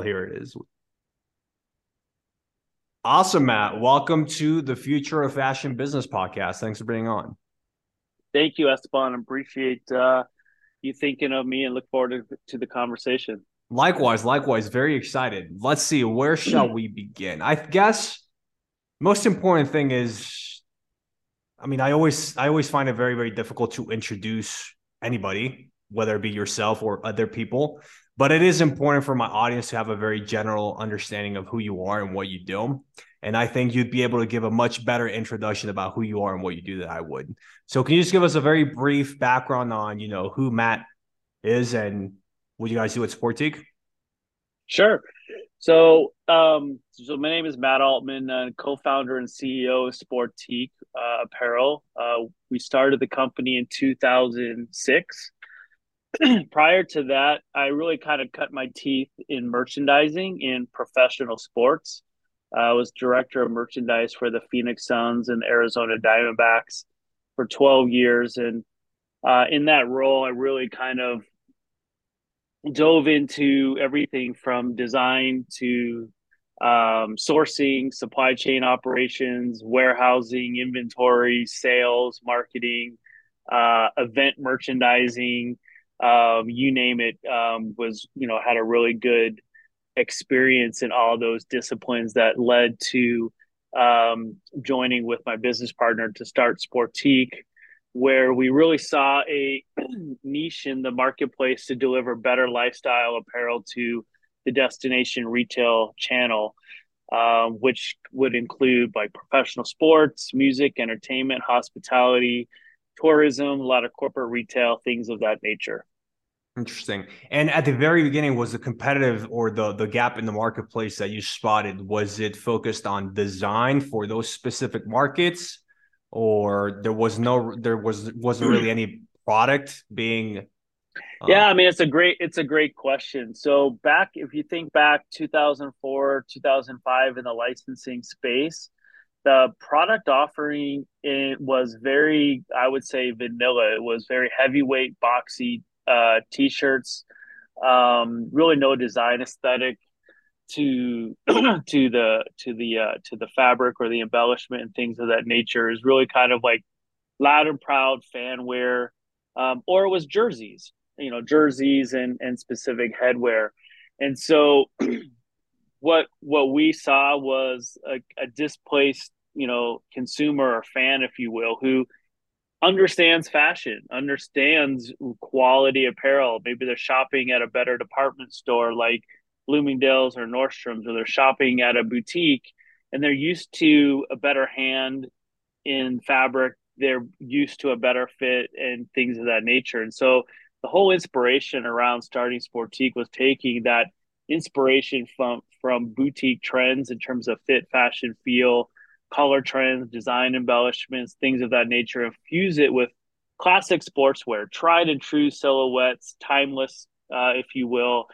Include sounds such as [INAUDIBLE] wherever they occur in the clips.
here it is. Awesome, Matt. Welcome to the Future of Fashion Business podcast. Thanks for being on. Thank you, Esteban. Appreciate uh, you thinking of me and look forward to, to the conversation. Likewise, likewise. Very excited. Let's see. Where shall we begin? I guess most important thing is, I mean, I always, I always find it very, very difficult to introduce anybody, whether it be yourself or other people. But it is important for my audience to have a very general understanding of who you are and what you do. And I think you'd be able to give a much better introduction about who you are and what you do than I would. So can you just give us a very brief background on, you know, who Matt is and what you guys do at Sportiqe? Sure. So, um, so my name is Matt Altman, uh, co-founder and CEO of Sportiqe uh, Apparel. Uh, we started the company in 2006. [CLEARS THROAT] Prior to that, I really kind of cut my teeth in merchandising in professional sports. I was director of merchandise for the Phoenix Suns and Arizona Diamondbacks for 12 years, and uh, in that role, I really kind of dove into everything from design to um, sourcing, supply chain operations, warehousing, inventory, sales, marketing, uh, event merchandising, um, you name it. Um, was you know had a really good experience in all those disciplines that led to um, joining with my business partner to start Sportiqe where we really saw a [CLEARS THROAT] niche in the marketplace to deliver better lifestyle apparel to the destination retail channel, uh, which would include like professional sports, music, entertainment, hospitality, tourism, a lot of corporate retail, things of that nature. Interesting. And at the very beginning, was the competitive or the the gap in the marketplace that you spotted? Was it focused on design for those specific markets? or there was no there was wasn't really [CLEARS THROAT] any product being uh, yeah i mean it's a great it's a great question so back if you think back 2004 2005 in the licensing space the product offering it was very i would say vanilla it was very heavyweight boxy uh, t-shirts. Um, really no design aesthetic to [CLEARS THROAT] to the to the uh, to the fabric or the embellishment and things of that nature. Is really kind of like loud and proud fan wear, um, or it was jerseys, you know, jerseys and and specific headwear, and so [CLEARS THROAT] what what we saw was a, a displaced you know consumer or fan, if you will, who understands fashion, understands quality apparel. Maybe they're shopping at a better department store like Bloomingdale's or Nordstrom's or they're shopping at a boutique and they're used to a better hand in fabric. They're used to a better fit and things of that nature. And so the whole inspiration around starting Sportiqe was taking that inspiration from from boutique trends in terms of fit, fashion, feel, color trends, design embellishments, things of that nature, and fuse it with classic sportswear, tried and true silhouettes, timeless, uh, if you will,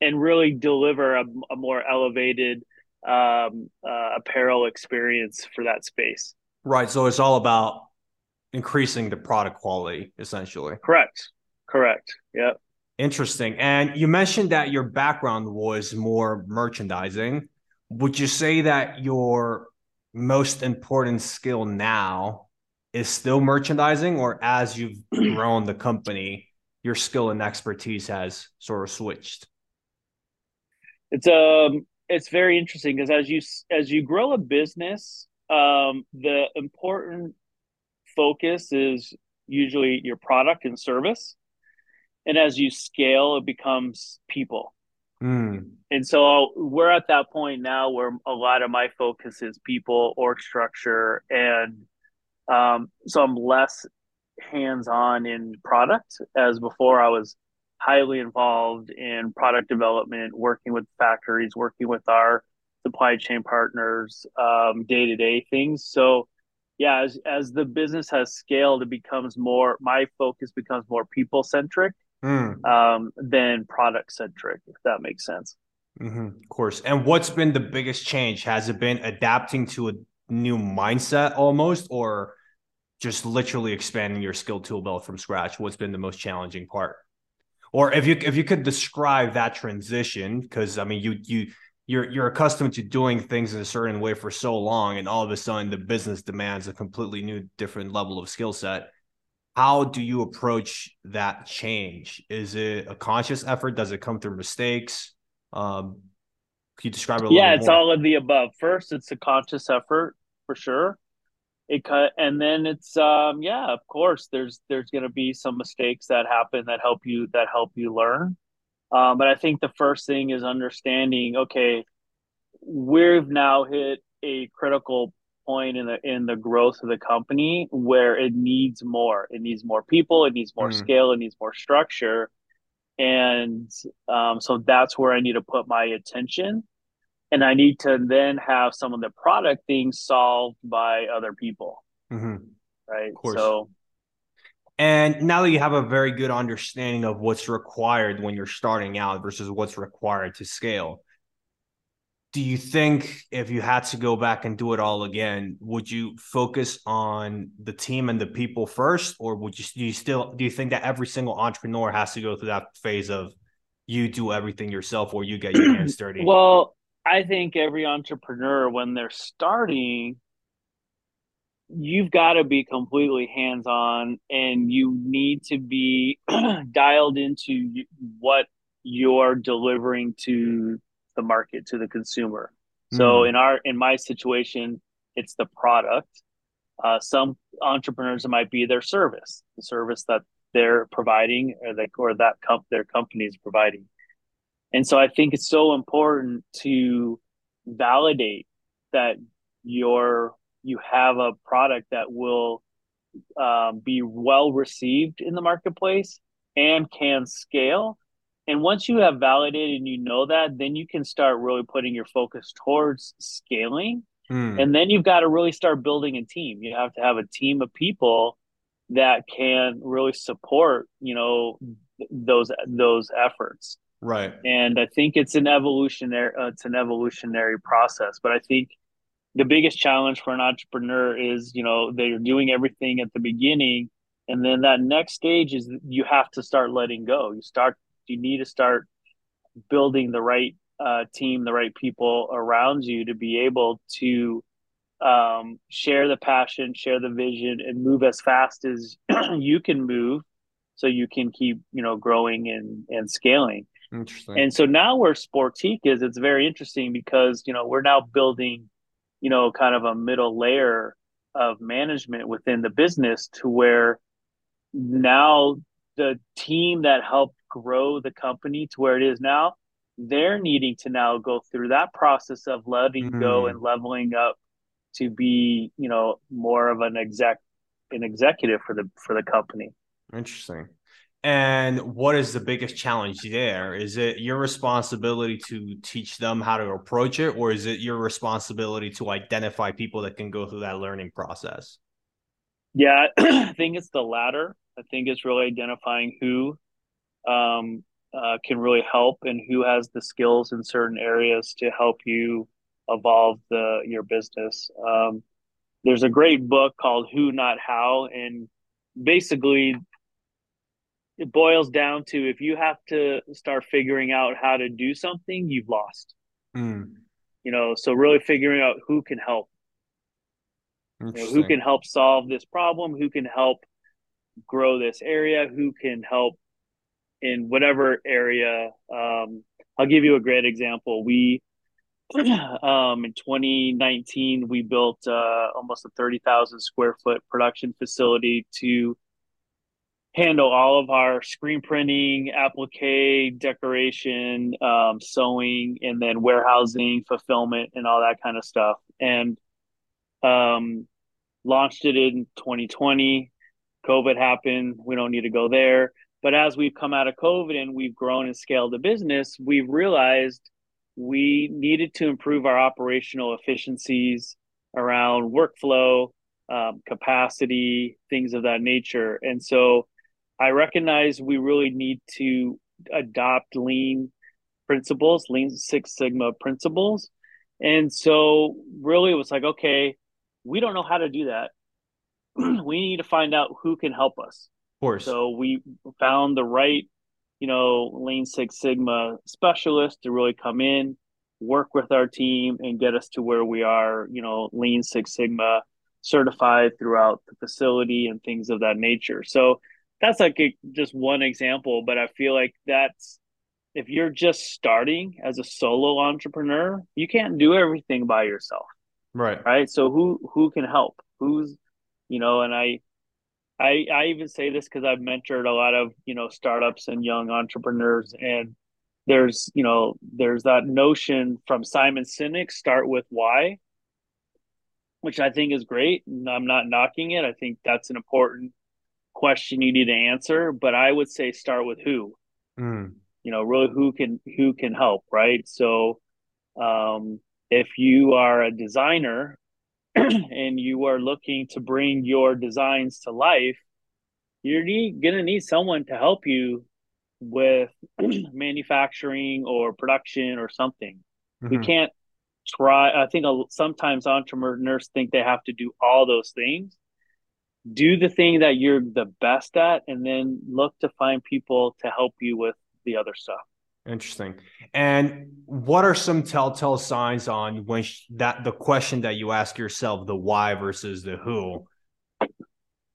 and really deliver a, a more elevated um, uh, apparel experience for that space. Right. So it's all about increasing the product quality, essentially. Correct. Correct. Yep. Interesting. And you mentioned that your background was more merchandising. Would you say that your most important skill now is still merchandising, or as you've [CLEARS THROAT] grown the company, your skill and expertise has sort of switched? it's um it's very interesting because as you as you grow a business um the important focus is usually your product and service and as you scale it becomes people mm. and so we're at that point now where a lot of my focus is people org structure and um, so i'm less hands-on in product as before i was highly involved in product development, working with factories, working with our supply chain partners, day to day things. So, yeah, as as the business has scaled, it becomes more. My focus becomes more people centric mm. um, than product centric, if that makes sense. Mm-hmm, of course. And what's been the biggest change? Has it been adapting to a new mindset almost, or just literally expanding your skill tool belt from scratch? What's been the most challenging part? or if you if you could describe that transition, because I mean you you you're you're accustomed to doing things in a certain way for so long, and all of a sudden the business demands a completely new, different level of skill set. How do you approach that change? Is it a conscious effort? Does it come through mistakes? Um, can you describe it? yeah, it's more? all of the above. First, it's a conscious effort for sure. It cut, and then it's um, yeah, of course. There's there's going to be some mistakes that happen that help you that help you learn. Um, but I think the first thing is understanding. Okay, we've now hit a critical point in the in the growth of the company where it needs more. It needs more people. It needs more mm. scale. It needs more structure. And um, so that's where I need to put my attention. And I need to then have some of the product things solved by other people. Mm-hmm. Right. So, and now that you have a very good understanding of what's required when you're starting out versus what's required to scale, do you think if you had to go back and do it all again would you focus on the team and the people first? Or would you do you still do you think that every single entrepreneur has to go through that phase of you do everything yourself or you get your hands dirty? [CLEARS THROAT] Well i think every entrepreneur when they're starting you've got to be completely hands on and you need to be [CLEARS THROAT] dialed into what you're delivering to the market to the consumer. So mm. in our in my situation, it's the product. Uh, some entrepreneurs it might be their service, the service that they're providing or that or that comp- their company is providing. And so I think it's so important to validate that your you have a product that will um, be well received in the marketplace and can scale and once you have validated and you know that, then you can start really putting your focus towards scaling. Mm. And then you've got to really start building a team. You have to have a team of people that can really support, you know, those those efforts. Right. And I think it's an evolutionary uh, it's an evolutionary process, but I think the biggest challenge for an entrepreneur is, you know, they're doing everything at the beginning and then that next stage is you have to start letting go. You start you need to start building the right uh, team, the right people around you to be able to um, share the passion, share the vision, and move as fast as [CLEARS THROAT] you can move, so you can keep you know growing and and scaling. Interesting. And so now where Sportiqe is, it's very interesting because you know we're now building, you know, kind of a middle layer of management within the business to where now the team that helped grow the company to where it is now, they're needing to now go through that process of letting mm. go and leveling up to be, you know, more of an exec an executive for the for the company. Interesting. And what is the biggest challenge there? Is it your responsibility to teach them how to approach it, or is it your responsibility to identify people that can go through that learning process? Yeah, [CLEARS THROAT] I think it's the latter. I think it's really identifying who um, uh, can really help and who has the skills in certain areas to help you evolve the your business. Um, there's a great book called Who Not How, and basically it boils down to if you have to start figuring out how to do something, you've lost. Mm. You know, so really figuring out who can help. You know, who can help solve this problem? Who can help grow this area? Who can help in whatever area. Um, I'll give you a great example. We [CLEARS THROAT] um, in 2019 we built uh, almost a 30,000 square foot production facility to handle all of our screen printing, applique, decoration, um, sewing, and then warehousing, fulfillment, and all that kind of stuff. And um, launched it in 2020. COVID happened. We don't need to go there. But as we've come out of COVID and we've grown and scaled the business, we've realized we needed to improve our operational efficiencies around workflow, um, capacity, things of that nature. And so I recognize we really need to adopt lean principles, lean Six Sigma principles. And so really it was like, okay, we don't know how to do that. [CLEARS THROAT] we need to find out who can help us course. So we found the right, you know, Lean Six Sigma specialist to really come in, work with our team, and get us to where we are, you know, Lean Six Sigma certified throughout the facility and things of that nature. So that's like a, just one example, but I feel like that's if you're just starting as a solo entrepreneur, you can't do everything by yourself. Right. Right. So who who can help? Who's you know, and I I I even say this because I've mentored a lot of, you know, startups and young entrepreneurs and there's, you know, there's that notion from Simon Sinek, start with why, which I think is great. And I'm not knocking it. I think that's an important question you need to answer. But I would say start with who. Mm. You know, really who can who can help, right? So um if you are a designer [CLEARS THROAT] and you are looking to bring your designs to life, you're need, gonna need someone to help you with [CLEARS THROAT] manufacturing or production or something. Mm-hmm. We can't try. I think sometimes entrepreneurs think they have to do all those things. Do the thing that you're the best at, and then look to find people to help you with the other stuff. Interesting. And what are some telltale signs on when sh- that the question that you ask yourself, the why versus the who?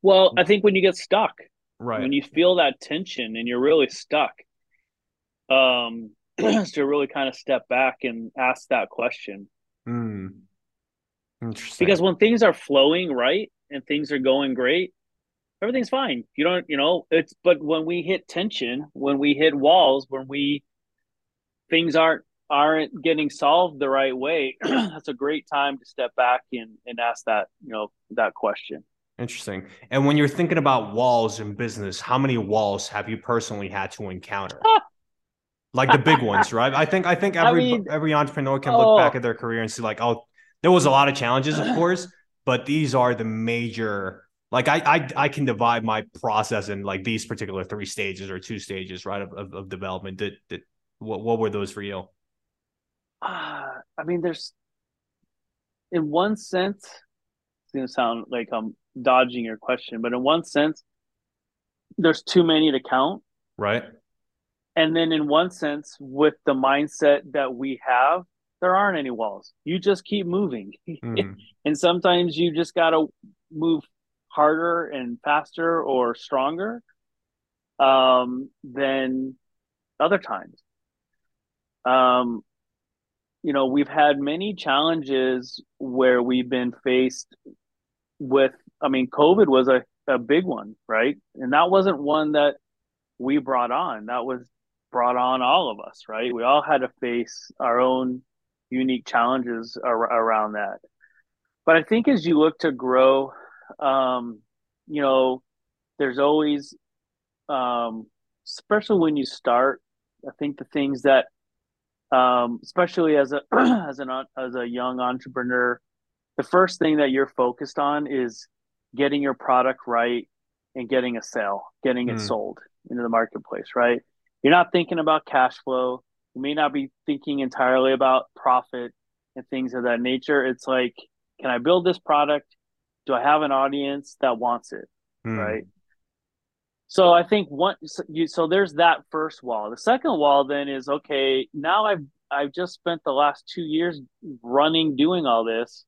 Well, I think when you get stuck, right? When you feel that tension and you're really stuck, um, [CLEARS THROAT] to really kind of step back and ask that question. Hmm. Interesting. Because when things are flowing right and things are going great, everything's fine. You don't, you know, it's but when we hit tension, when we hit walls, when we things aren't aren't getting solved the right way, [CLEARS THROAT] that's a great time to step back and, and ask that, you know, that question. Interesting. And when you're thinking about walls in business, how many walls have you personally had to encounter? [LAUGHS] like the big ones, right? I think I think every I mean, every entrepreneur can look back oh. at their career and see like, oh, there was a lot of challenges, of course, but these are the major like I, I I can divide my process in like these particular three stages or two stages, right, of, of, of development. That that what what were those for you? Uh, I mean, there's in one sense, it's gonna sound like I'm dodging your question, but in one sense, there's too many to count. Right. And then in one sense, with the mindset that we have, there aren't any walls. You just keep moving. Mm. [LAUGHS] and sometimes you just gotta move harder and faster or stronger um, than other times. Um, you know, we've had many challenges where we've been faced with, I mean, COVID was a, a big one, right? And that wasn't one that we brought on. That was brought on all of us, right? We all had to face our own unique challenges ar- around that. But I think as you look to grow, um, you know, there's always, um, especially when you start, I think the things that um, especially as a [CLEARS THROAT] as an as a young entrepreneur, the first thing that you're focused on is getting your product right and getting a sale, getting it hmm. sold into the marketplace, right? You're not thinking about cash flow. You may not be thinking entirely about profit and things of that nature. It's like, can I build this product? Do I have an audience that wants it? Mm. Right. So I think one so, you, so there's that first wall. The second wall then is okay. Now I've I've just spent the last two years running doing all this.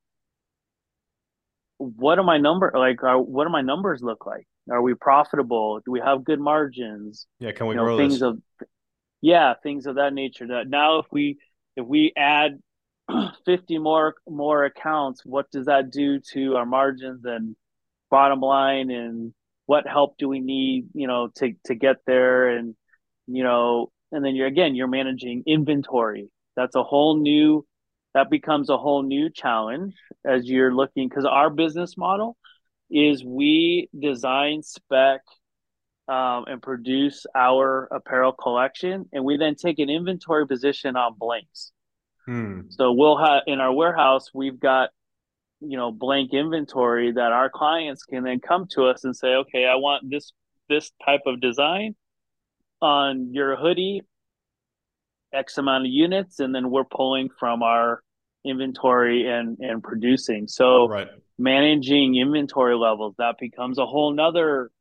What do my number like? Are, what do my numbers look like? Are we profitable? Do we have good margins? Yeah, can we you know, grow things this? of yeah things of that nature. That now if we if we add [CLEARS THROAT] 50 more more accounts, what does that do to our margins and bottom line and what help do we need, you know, to to get there, and you know, and then you're again you're managing inventory. That's a whole new that becomes a whole new challenge as you're looking because our business model is we design spec um, and produce our apparel collection and we then take an inventory position on blanks hmm. so we'll have in our warehouse we've got you know blank inventory that our clients can then come to us and say okay i want this this type of design on your hoodie x amount of units and then we're pulling from our inventory and and producing so right. managing inventory levels that becomes a whole nother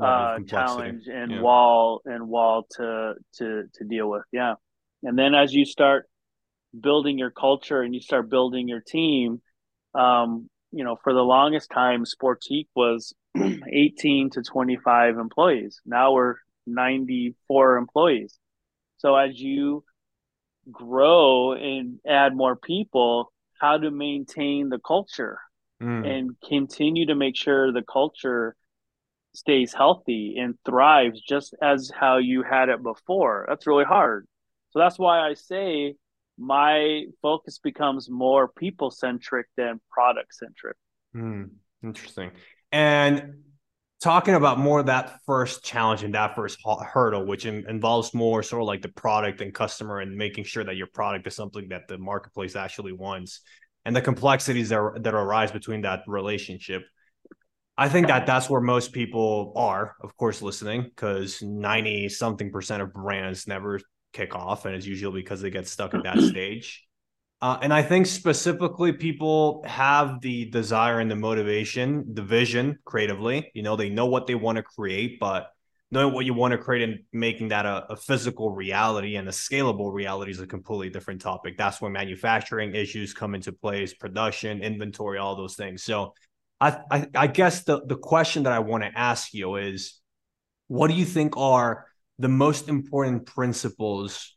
uh, challenge and yeah. wall and wall to to to deal with. Yeah, and then as you start building your culture and you start building your team, um, you know, for the longest time, Sportiqe was [CLEARS THROAT] 18 to 25 employees. Now we're 94 employees. So as you grow and add more people, how to maintain the culture mm. and continue to make sure the culture stays healthy and thrives just as how you had it before. That's really hard. So that's why I say my focus becomes more people centric than product centric. Mm, interesting. And talking about more that first challenge and that first hurdle, which in, involves more sort of like the product and customer and making sure that your product is something that the marketplace actually wants and the complexities that, that arise between that relationship. I think that that's where most people are, of course, listening because 90 something percent of brands never kick off. And it's usually because they get stuck at that [CLEARS THROAT] stage. Uh, and I think specifically people have the desire and the motivation, the vision creatively. You know, they know what they want to create, but knowing what you want to create and making that a, a, physical reality and a scalable reality is a completely different topic. That's where manufacturing issues come into place, production, inventory, all those things. So I, I, I guess the, the question that I want to ask you is what do you think are the most important principles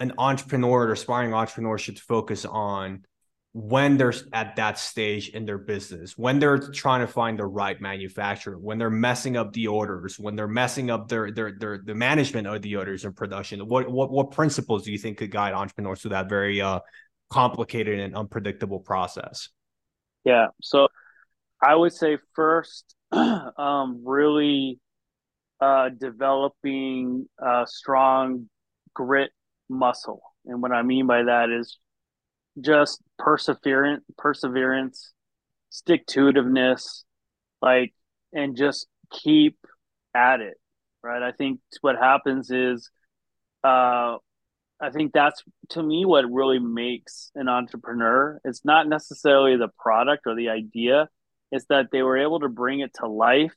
an entrepreneur or aspiring entrepreneur should focus on when they're at that stage in their business, when they're trying to find the right manufacturer, when they're messing up the orders, when they're messing up their their their the management of the orders and production. What what what principles do you think could guide entrepreneurs through that very uh, complicated and unpredictable process? Yeah, so I would say first, [CLEARS THROAT] um, really uh, developing a strong grit muscle. And what I mean by that is just perseverance, perseverance, stick to itiveness, like, and just keep at it. Right. I think what happens is, uh, I think that's to me what really makes an entrepreneur. It's not necessarily the product or the idea, it's that they were able to bring it to life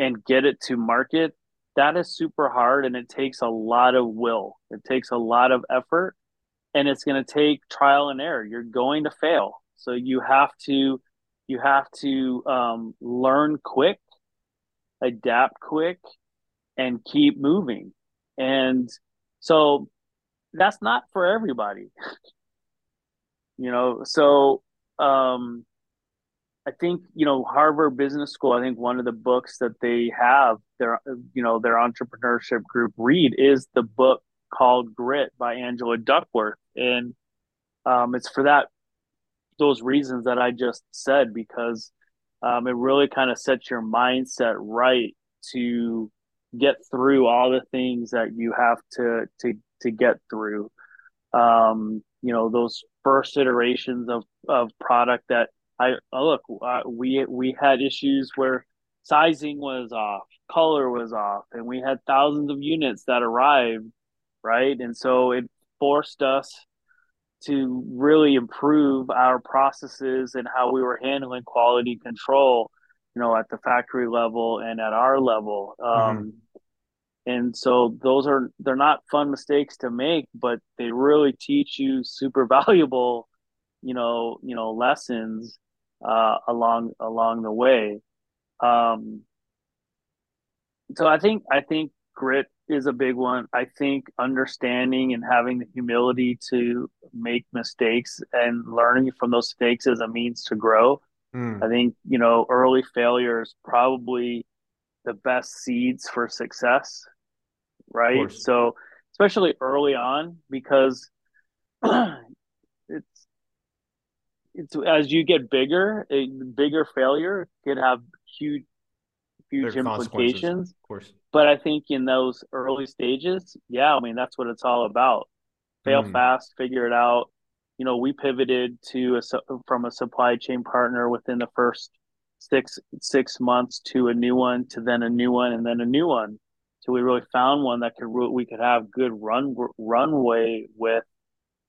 and get it to market that is super hard and it takes a lot of will. It takes a lot of effort and it's going to take trial and error. You're going to fail. So you have to you have to um, learn quick, adapt quick, and keep moving. And so that's not for everybody. [LAUGHS] you know, so um, I think you know Harvard Business School. I think one of the books that they have their you know their entrepreneurship group read is the book called Grit by Angela Duckworth, and um, it's for that those reasons that I just said because um, it really kind of sets your mindset right to get through all the things that you have to to to get through. Um, you know those first iterations of of product that I oh, look, uh, we we had issues where sizing was off, color was off, and we had thousands of units that arrived, right? And so it forced us to really improve our processes and how we were handling quality control, you know, at the factory level and at our level. Um, mm-hmm. And so those are they're not fun mistakes to make, but they really teach you super [LAUGHS] valuable, you know, you know, lessons uh, along along the way. Um, so I think I think grit is a big one. I think understanding and having the humility to make mistakes and learning from those mistakes as a means to grow. Mm. I think you know early failure is probably the best seeds for success, right? So especially early on because [CLEARS THROAT] it's as you get bigger, a bigger failure could have huge huge implications. Of course. But I think in those early stages, yeah, I mean that's what it's all about. Fail mm. fast, figure it out. You know, we pivoted to a from a supply chain partner within the first six six months to a new one, to then a new one, and then a new one. So we really found one that could we could have good run runway with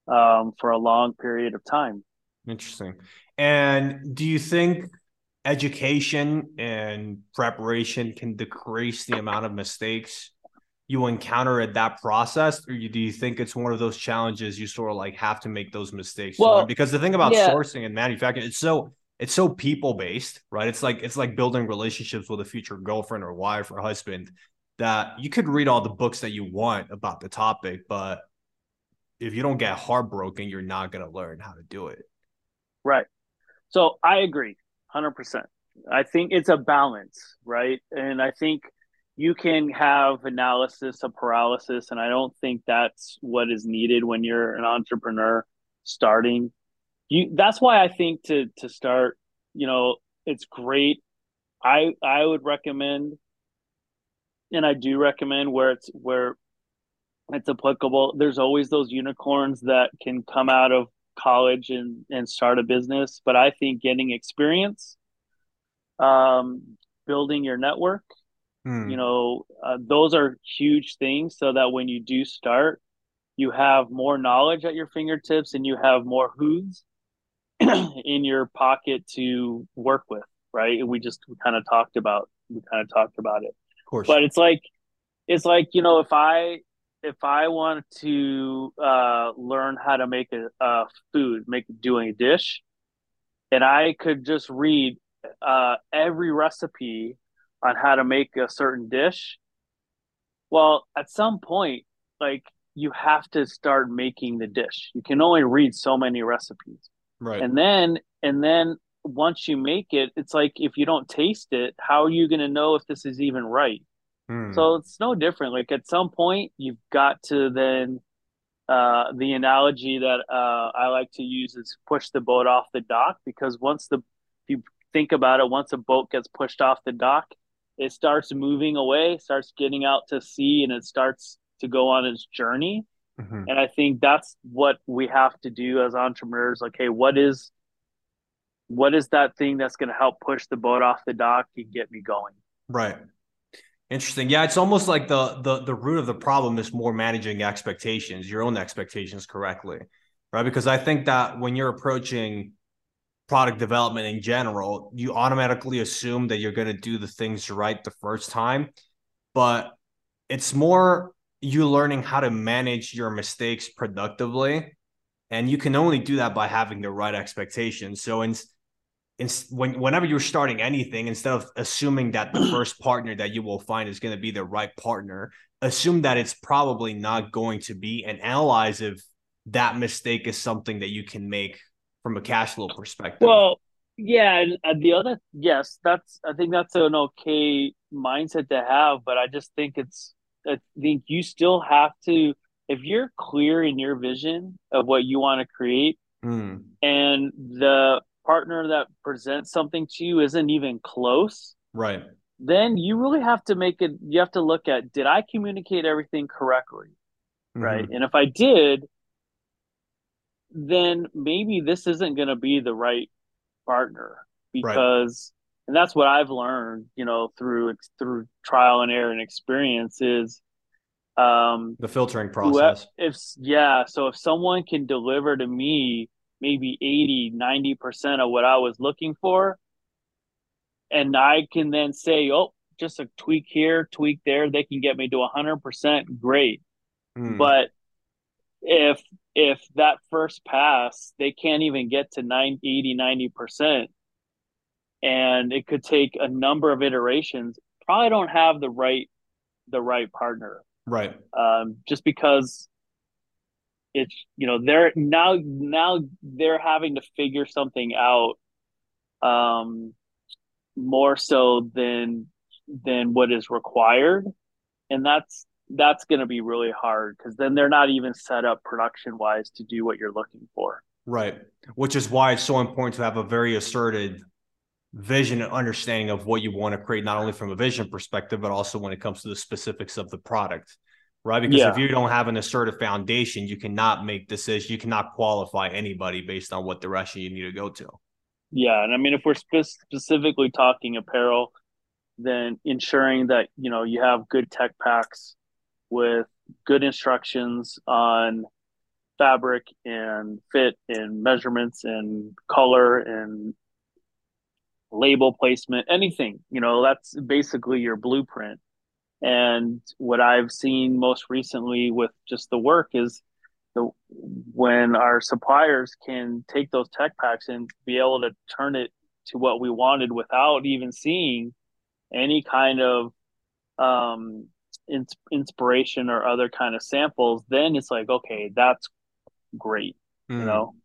um, for a long period of time. Interesting. And do you think education and preparation can decrease the amount of mistakes you encounter at that process or you, do you think it's one of those challenges you sort of like have to make those mistakes well, because the thing about yeah. sourcing and manufacturing it's so it's so people based right it's like it's like building relationships with a future girlfriend or wife or husband that you could read all the books that you want about the topic but if you don't get heartbroken you're not going to learn how to do it right. So i agree 100% i think it's a balance right? And i think you can have analysis of paralysis and i don't think that's what is needed when you're an entrepreneur starting. You that's why i think to to start you know it's great. I i would recommend and i do recommend where it's where it's applicable. There's always those unicorns that can come out of college and and start a business but i think getting experience um building your network Hmm. You know, uh, those are huge things so that when you do start, you have more knowledge at your fingertips and you have more who's [CLEARS THROAT] in your pocket to work with, right? We just kind of talked about we kind of talked about it. Of course. But it's like it's like, you know, if I if I want to uh, learn how to make a, a food, make doing a dish, and I could just read uh, every recipe on how to make a certain dish well at some point like you have to start making the dish. You can only read so many recipes. Right. And then and then once you make it it's like if you don't taste it how are you going to know if this is even right hmm. so it's no different like at some point you've got to then uh, the analogy that uh, I like to use is push the boat off the dock because once the if you think about it, once a boat gets pushed off the dock, it starts moving away, starts getting out to sea, and it starts to go on its journey. Mm-hmm. And I think that's what we have to do as entrepreneurs. Like, hey, what is what is that thing that's going to help push the boat off the dock and get me going? Right. Interesting. Yeah, it's almost like the the the root of the problem is more managing expectations, your own expectations correctly. Right? Because I think that when you're approaching product development in general, you automatically assume that you're going to do the things right the first time. But it's more you learning how to manage your mistakes productively. And you can only do that by having the right expectations. So, in, when, whenever you're starting anything, instead of assuming that the [CLEARS THROAT] first partner that you will find is going to be the right partner, assume that it's probably not going to be and analyze if that mistake is something that you can make from a cash flow perspective. Well, yeah, and the other yes, that's I think that's an okay mindset to have, but I just think it's I think you still have to if you're clear in your vision of what you want to create mm. and the partner that presents something to you isn't even close. Right. Then you really have to make it you have to look at did I communicate everything correctly? Mm-hmm. Right. And if I did, then maybe this isn't going to be the right partner because right. and that's what I've learned, you know, through through trial and error and experience is um the filtering process. If yeah, so if someone can deliver to me maybe 80, 90% of what I was looking for and I can then say, "Oh, just a tweak here, tweak there, they can get me to 100%, great." Mm. But if if that first pass they can't even get to 90 80 90% and it could take a number of iterations probably don't have the right the right partner right um, just because it's you know they're now now they're having to figure something out um more so than than what is required and that's that's going to be really hard because then they're not even set up production wise to do what you're looking for. Right. Which is why it's so important to have a very asserted vision and understanding of what you want to create, not only from a vision perspective, but also when it comes to the specifics of the product. Right. Because yeah. if you don't have an assertive foundation, you cannot make decisions. You cannot qualify anybody based on what direction you need to go to. Yeah. And I mean, if we're spe- specifically talking apparel, then ensuring that, you know, you have good tech packs with good instructions on fabric and fit and measurements and color and label placement, anything. You know, that's basically your blueprint. And what I've seen most recently with just the work is the when our suppliers can take those tech packs and be able to turn it to what we wanted without even seeing any kind of um, in, inspiration or other kind of samples, then it's like, okay, that's great. Mm. You hmm. know.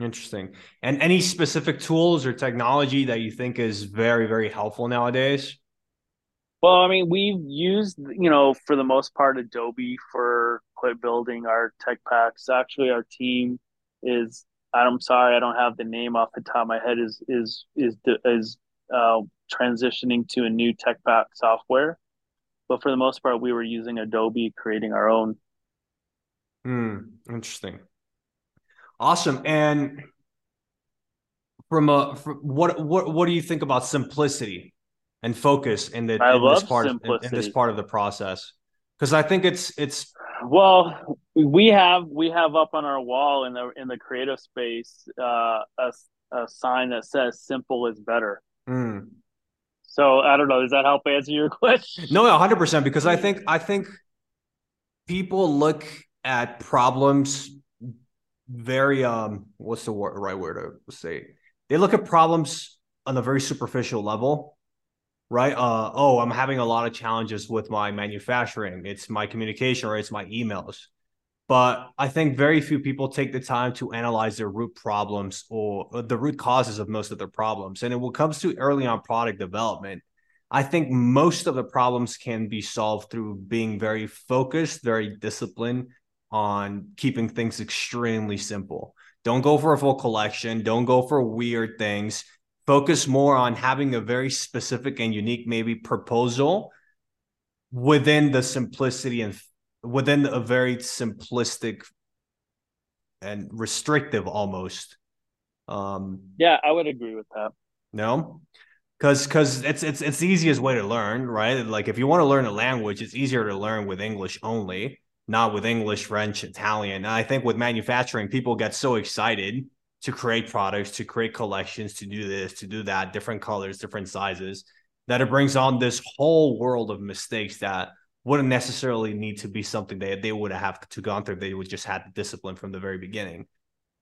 Interesting. And any specific tools or technology that you think is very, very helpful nowadays? Well, I mean, we've used, you know, for the most part, Adobe for quite building our tech packs. Actually, our team is. I'm sorry, I don't have the name off the top of my head. Is is is is uh, transitioning to a new tech pack software, but for the most part, we were using Adobe, creating our own. Hmm. Interesting. Awesome. And from a from what what what do you think about simplicity and focus in the in this part simplicity. in, in this part of the process? Because I think it's it's well, we have we have up on our wall in the in the creative space uh, a a sign that says "simple is better." Mm. So I don't know. Does that help answer your [LAUGHS] question? No, hundred percent. Because I think I think people look at problems very um what's the word, right word to say they look at problems on a very superficial level right uh oh i'm having a lot of challenges with my manufacturing it's my communication or it's my emails but i think very few people take the time to analyze their root problems or the root causes of most of their problems and when it comes to early on product development i think most of the problems can be solved through being very focused very disciplined on keeping things extremely simple. Don't go for a full collection. Don't go for weird things. Focus more on having a very specific and unique, maybe proposal within the simplicity and within a very simplistic and restrictive almost. Um, yeah, I would agree with that. No, because because it's it's it's the easiest way to learn, right? Like if you want to learn a language, it's easier to learn with English only not with English, French, Italian. And I think with manufacturing, people get so excited to create products, to create collections, to do this, to do that, different colors, different sizes, that it brings on this whole world of mistakes that wouldn't necessarily need to be something that they would have to gone through. They would just had the discipline from the very beginning.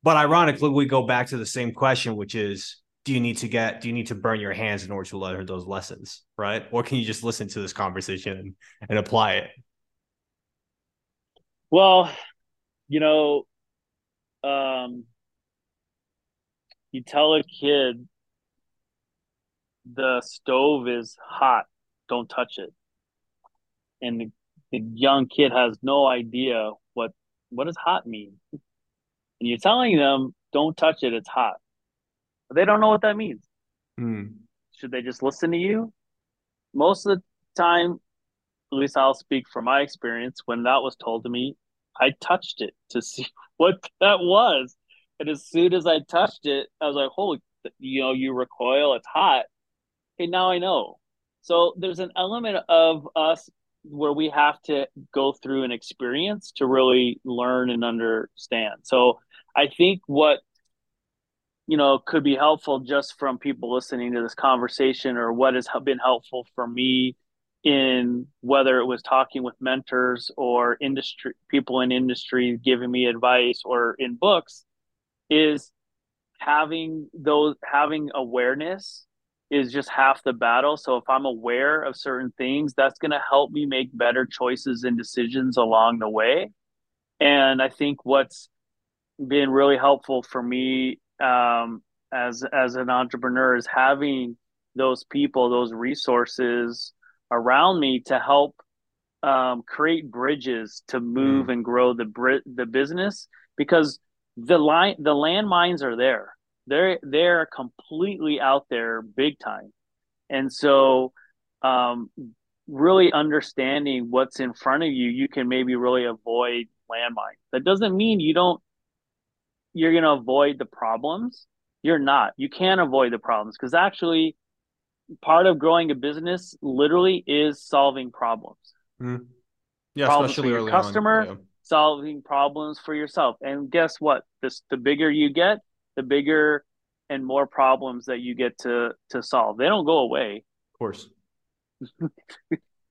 But ironically, we go back to the same question, which is do you need to get do you need to burn your hands in order to learn those lessons right or can you just listen to this conversation and, and apply it well, you know, um, you tell a kid the stove is hot, don't touch it. And the, the young kid has no idea what what does hot mean. And you're telling them, don't touch it, it's hot. But they don't know what that means. Mm. Should they just listen to you? Most of the time, at least I'll speak from my experience, when that was told to me, I touched it to see [LAUGHS] what that was. And as soon as I touched it, I was like, holy, you know, you recoil, it's hot. Okay, now I know. So there's an element of us where we have to go through an experience to really learn and understand. So I think what you know could be helpful just from people listening to this conversation or what has been helpful for me in whether it was talking with mentors or industry people in industry giving me advice or in books is having those having awareness is just half the battle. So if i'm aware of certain things that's going to help me make better choices and decisions along the way. And i think what's been really helpful for me um, as as an entrepreneur is having those people those resources around me to help um, create bridges to move mm. and grow the the business. Because the line the landmines are there. They're they're completely out there, big time, and so um, really understanding what's in front of you, you can maybe really avoid landmines. That doesn't mean you don't you're going to avoid the problems. You're not. You can avoid the problems because actually part of growing a business literally is solving problems. Mm. Yeah, problems especially for your customer, yeah. Solving problems for yourself. And guess what? This the bigger you get, the bigger and more problems that you get to to solve. They don't go away. Of course. [LAUGHS]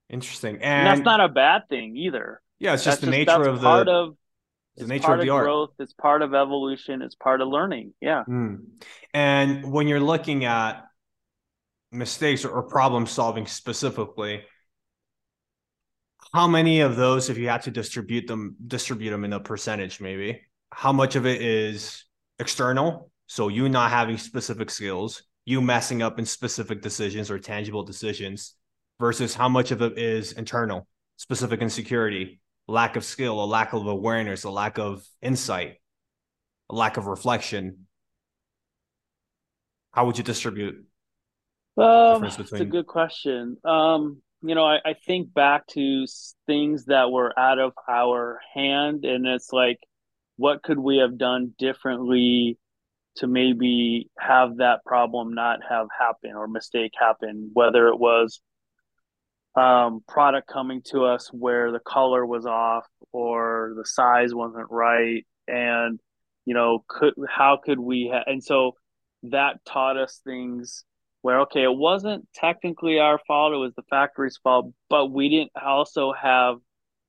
Interesting. And, and, that's not a bad thing either. Yeah, it's just that's the just, nature of the part of the nature of the art. growth. It's part of evolution. It's part of learning. Yeah. Mm. And when you're looking at mistakes or, or problem solving specifically, how many of those, if you had to distribute them, distribute them in a percentage, maybe, how much of it is external? So you not having specific skills, you messing up in specific decisions or tangible decisions, versus how much of it is internal, specific insecurity, lack of skill, a lack of awareness, a lack of insight, a lack of reflection. How would you distribute? Um, between... It's a good question. Um, you know, I, I think back to things that were out of our hand, and it's like, what could we have done differently to maybe have that problem not have happen or mistake happen? Whether it was um, product coming to us where the color was off or the size wasn't right, and you know, could how could we? Ha- and so that taught us things where okay it wasn't technically our fault it was the factory's fault but we didn't also have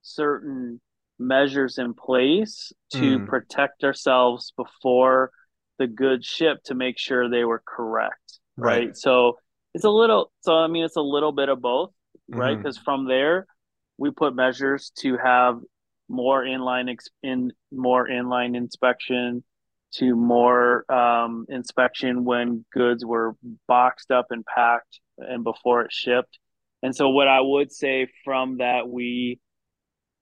certain measures in place to mm. protect ourselves before the goods shipped to make sure they were correct right, right? so it's a little so i mean it's a little bit of both right because mm-hmm. from there we put measures to have more inline ex- in more inline inspection to more um, inspection when goods were boxed up and packed and before it shipped. And so, what I would say from that, we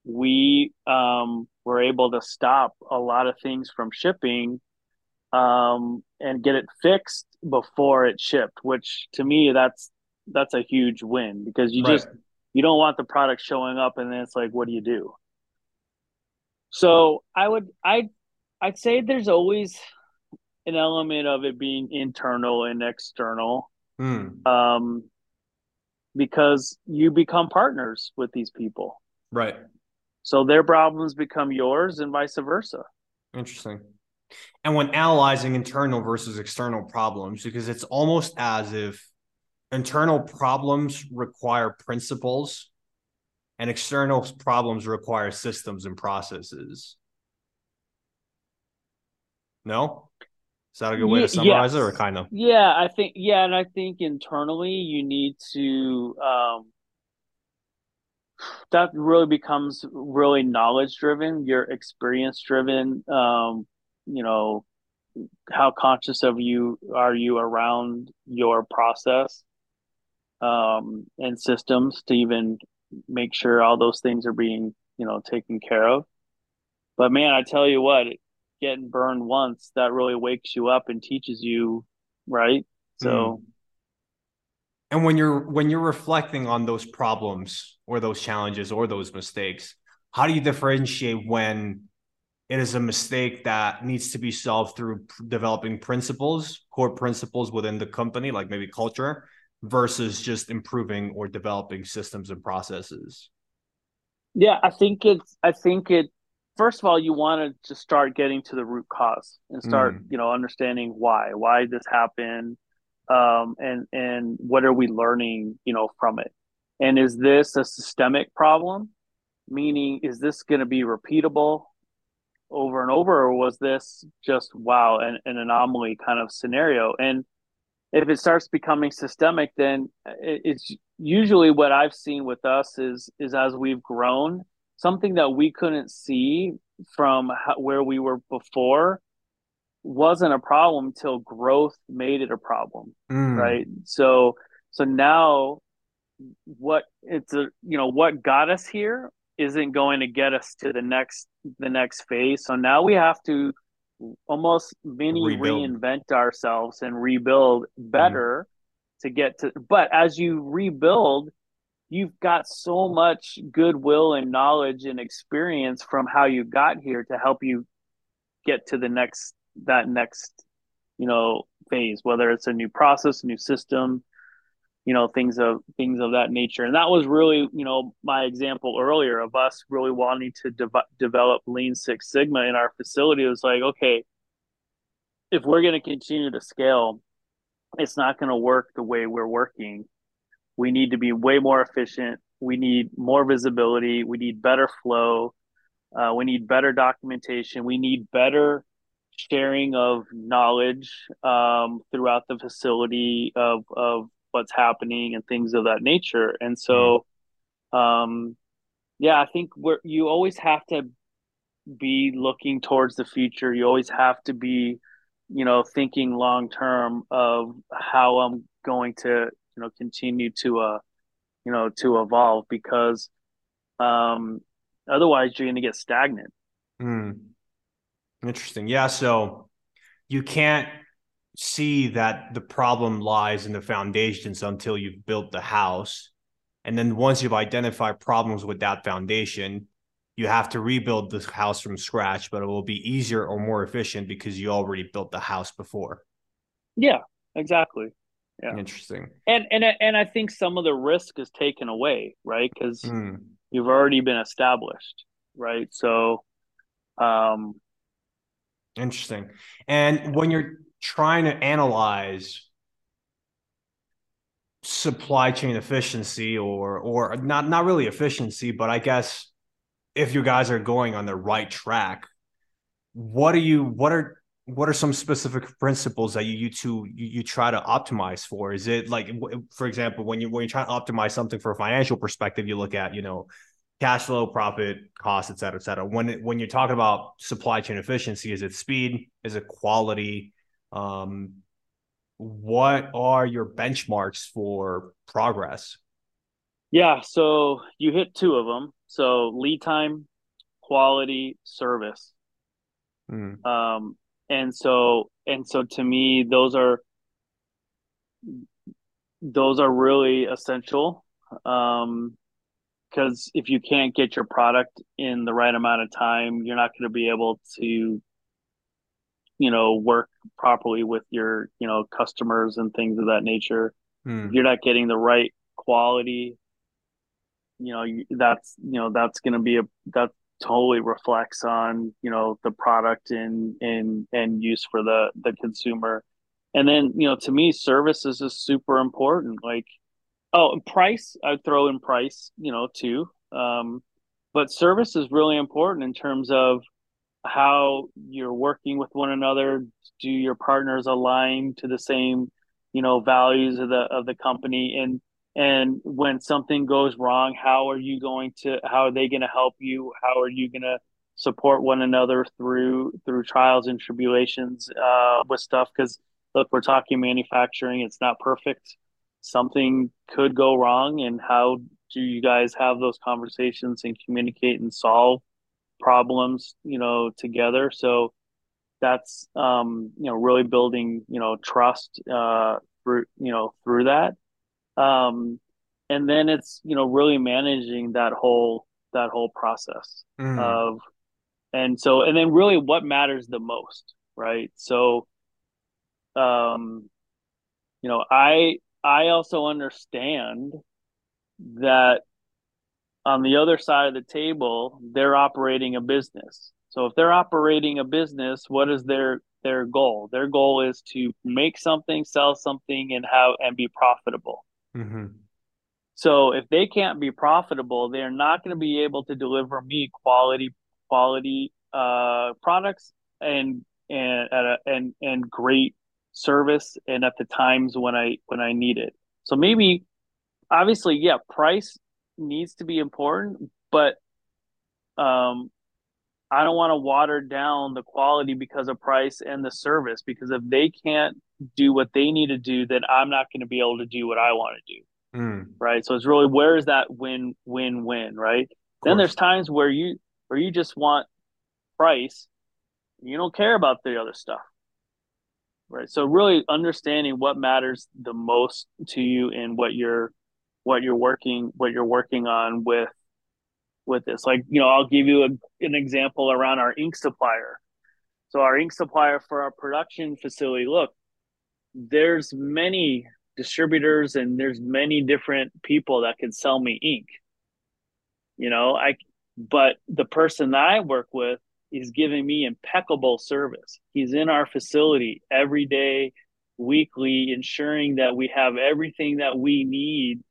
we um, were able to stop a lot of things from shipping um, and get it fixed before it shipped. Which to me, that's that's a huge win because you right. just you don't want the product showing up and then it's like, what do you do? So I would I I'd say there's always an element of it being internal and external. Mm. Um, because you become partners with these people. Right. So their problems become yours and vice versa. Interesting. And when analyzing internal versus external problems, because it's almost as if internal problems require principles and external problems require systems and processes. No? Is that a good way to summarize yes. it or kind of? Yeah, I think yeah, and I think internally you need to um that really becomes really knowledge driven, you're experience driven. Um, you know, how conscious of you are you around your process um and systems to even make sure all those things are being, you know, taken care of. But man, I tell you what, getting burned once that really wakes you up and teaches you right so mm. and when you're when you're reflecting on those problems or those challenges or those mistakes how do you differentiate when it is a mistake that needs to be solved through developing principles core principles within the company like maybe culture versus just improving or developing systems and processes yeah i think it's i think it first of all, you want to just start getting to the root cause and start, mm. you know, understanding why, why this happened, um, and and what are we learning, you know, from it, and is this a systemic problem? Meaning, is this going to be repeatable over and over, or was this just wow, an, an anomaly kind of scenario? And if it starts becoming systemic, then it's usually what I've seen with us is is as we've grown something that we couldn't see from how, where we were before wasn't a problem until growth made it a problem mm. right so so now what it's a you know what got us here isn't going to get us to the next the next phase so now we have to almost mini rebuild. reinvent ourselves and rebuild better mm. to get to but as you rebuild you've got so much goodwill and knowledge and experience from how you got here to help you get to the next that next you know phase whether it's a new process new system you know things of things of that nature and that was really you know my example earlier of us really wanting to de- develop lean six sigma in our facility it was like okay if we're going to continue to scale, it's not going to work the way we're working. We need to be way more efficient. We need more visibility. We need better flow. Uh, we need better documentation. We need better sharing of knowledge um, throughout the facility of, of what's happening and things of that nature. And so, um, yeah, I think we're, you always have to be looking towards the future. You always have to be, you know, thinking long term of how I'm going to, you know, continue to, uh, you know, to evolve because, um, otherwise you're going to get stagnant. Mm. Interesting. Yeah. So you can't see that the problem lies in the foundations until you've built the house. And then once you've identified problems with that foundation, you have to rebuild the house from scratch, but it will be easier or more efficient because you already built the house before. Yeah, exactly. Yeah. Interesting. And and and I think some of the risk is taken away, right? Because mm. you've already been established, right? So um interesting. And when you're trying to analyze supply chain efficiency or or not not really efficiency, but I guess if you guys are going on the right track, what are you what are what are some specific principles that you you two you, you try to optimize for? Is it like for example, when you when you try to optimize something for a financial perspective, you look at, you know, cash flow, profit, cost, et cetera, et cetera. When it, when you're talking about supply chain efficiency, is it speed? Is it quality? Um, what are your benchmarks for progress? Yeah, so you hit two of them. So lead time, quality, service. Mm. Um, and so and so to me, those are those are really essential. Um, because if you can't get your product in the right amount of time, you're not going to be able to, you know, work properly with your, you know, customers and things of that nature. Mm. If you're not getting the right quality you know that's you know that's going to be a that totally reflects on you know the product and and and use for the the consumer. And then you know to me services is super important. Like oh price i'd throw in price you know too. Um but service is really important in terms of how you're working with one another. Do your partners align to the same you know values of the of the company? And and when something goes wrong how are you going to how are they going to help you? How are you going to support one another through through trials and tribulations uh, with stuff? Because look we're talking manufacturing. It's not perfect. Something could go wrong and how do you guys have those conversations and communicate and solve problems you know together? So that's um you know really building you know trust uh through you know through that um, and then it's you know really managing that whole that whole process mm. of and so and then really what matters the most right? So um you know i i also understand that on the other side of the table they're operating a business. So if they're operating a business what is their their goal? Their goal is to make something sell something and have and be profitable Mm-hmm. So if they can't be profitable, they're not going to be able to deliver me quality quality uh, products and and a, and and great service and at the times when I when I need it. So maybe obviously yeah, price needs to be important, but um I don't want to water down the quality because of price and the service because if they can't do what they need to do, then I'm not going to be able to do what I want to do. Mm. Right. So it's really where is that win win win, right? Then there's times where you where you just want price, you don't care about the other stuff. Right. So really understanding what matters the most to you and what you're what you're working what you're working on with with this. Like, you know, I'll give you a, an example around our ink supplier. So our ink supplier for our production facility, look, there's many distributors and there's many different people that can sell me ink. You know, I but the person that I work with is giving me impeccable service. He's in our facility every day, weekly, ensuring that we have everything that we need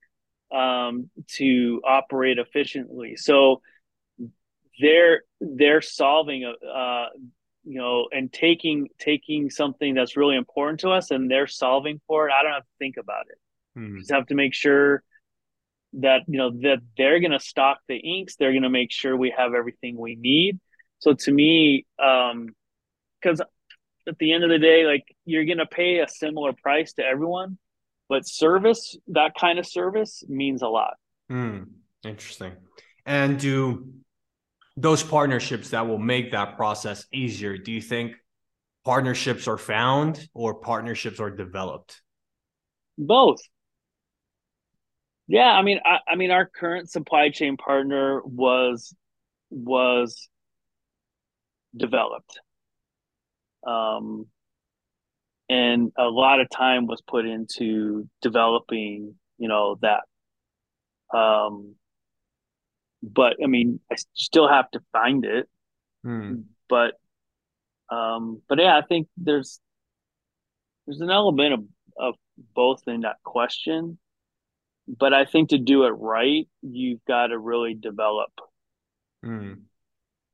um, to operate efficiently. So they're they're solving a uh, you know and taking taking something that's really important to us and they're solving for it. I don't have to think about it. Hmm. Just have to make sure that you know that they're going to stock the inks. They're going to make sure we have everything we need. So to me, um, because at the end of the day, like you're going to pay a similar price to everyone, but service, that kind of service means a lot. Hmm. Interesting. And do those partnerships that will make that process easier, do you think partnerships are found or partnerships are developed? Both. Yeah, I mean, I, I mean, our current supply chain partner was was developed, um, and a lot of time was put into developing, you know, that. Um, but I mean, I still have to find it. Hmm. But, um, but yeah, I think there's there's an element of of both in that question but I think to do it right, you've got to really develop. Mm.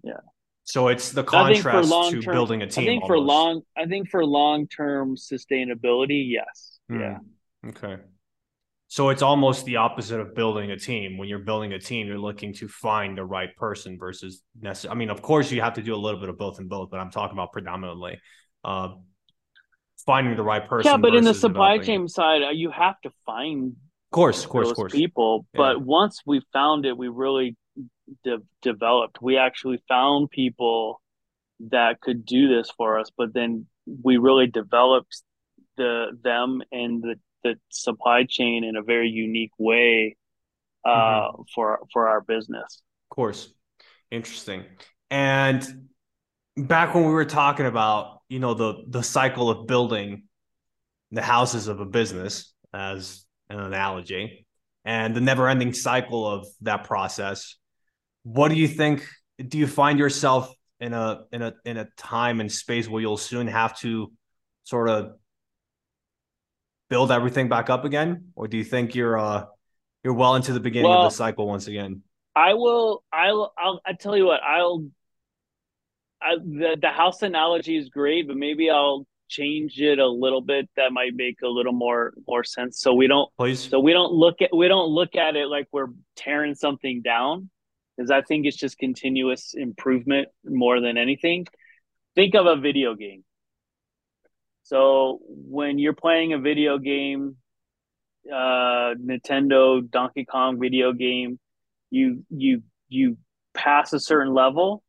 Yeah. So it's the contrast to building a team. I think almost. for long, I think for long term sustainability, yes. Mm. Yeah. Okay. So it's almost the opposite of building a team. When you're building a team, you're looking to find the right person versus necessary. I mean, of course, you have to do a little bit of both and both, but I'm talking about predominantly uh, finding the right person. Yeah, but in the supply chain side, uh, you have to find course, of course, of course. people. Yeah. But once we found it, we really de- developed. We actually found people that could do this for us. But then we really developed the them and the, the supply chain in a very unique way uh, mm-hmm. for for our business. Of course, interesting. And back when we were talking about you know the the cycle of building the houses of a business as an analogy, and the never ending cycle of that process. What do you think? Do you find yourself in a in a in a time and space where you'll soon have to sort of build everything back up again, or do you think you're uh you're well into the beginning well, of the cycle once again? I will. I'll. I'll. I tell you what. I'll. I, the the house analogy is great, but maybe I'll change it a little bit that might make a little more more sense so we don't Please. so we don't look at we don't look at it like we're tearing something down because i think it's just continuous improvement more than anything think of a video game so when you're playing a video game uh nintendo donkey kong video game you you you pass a certain level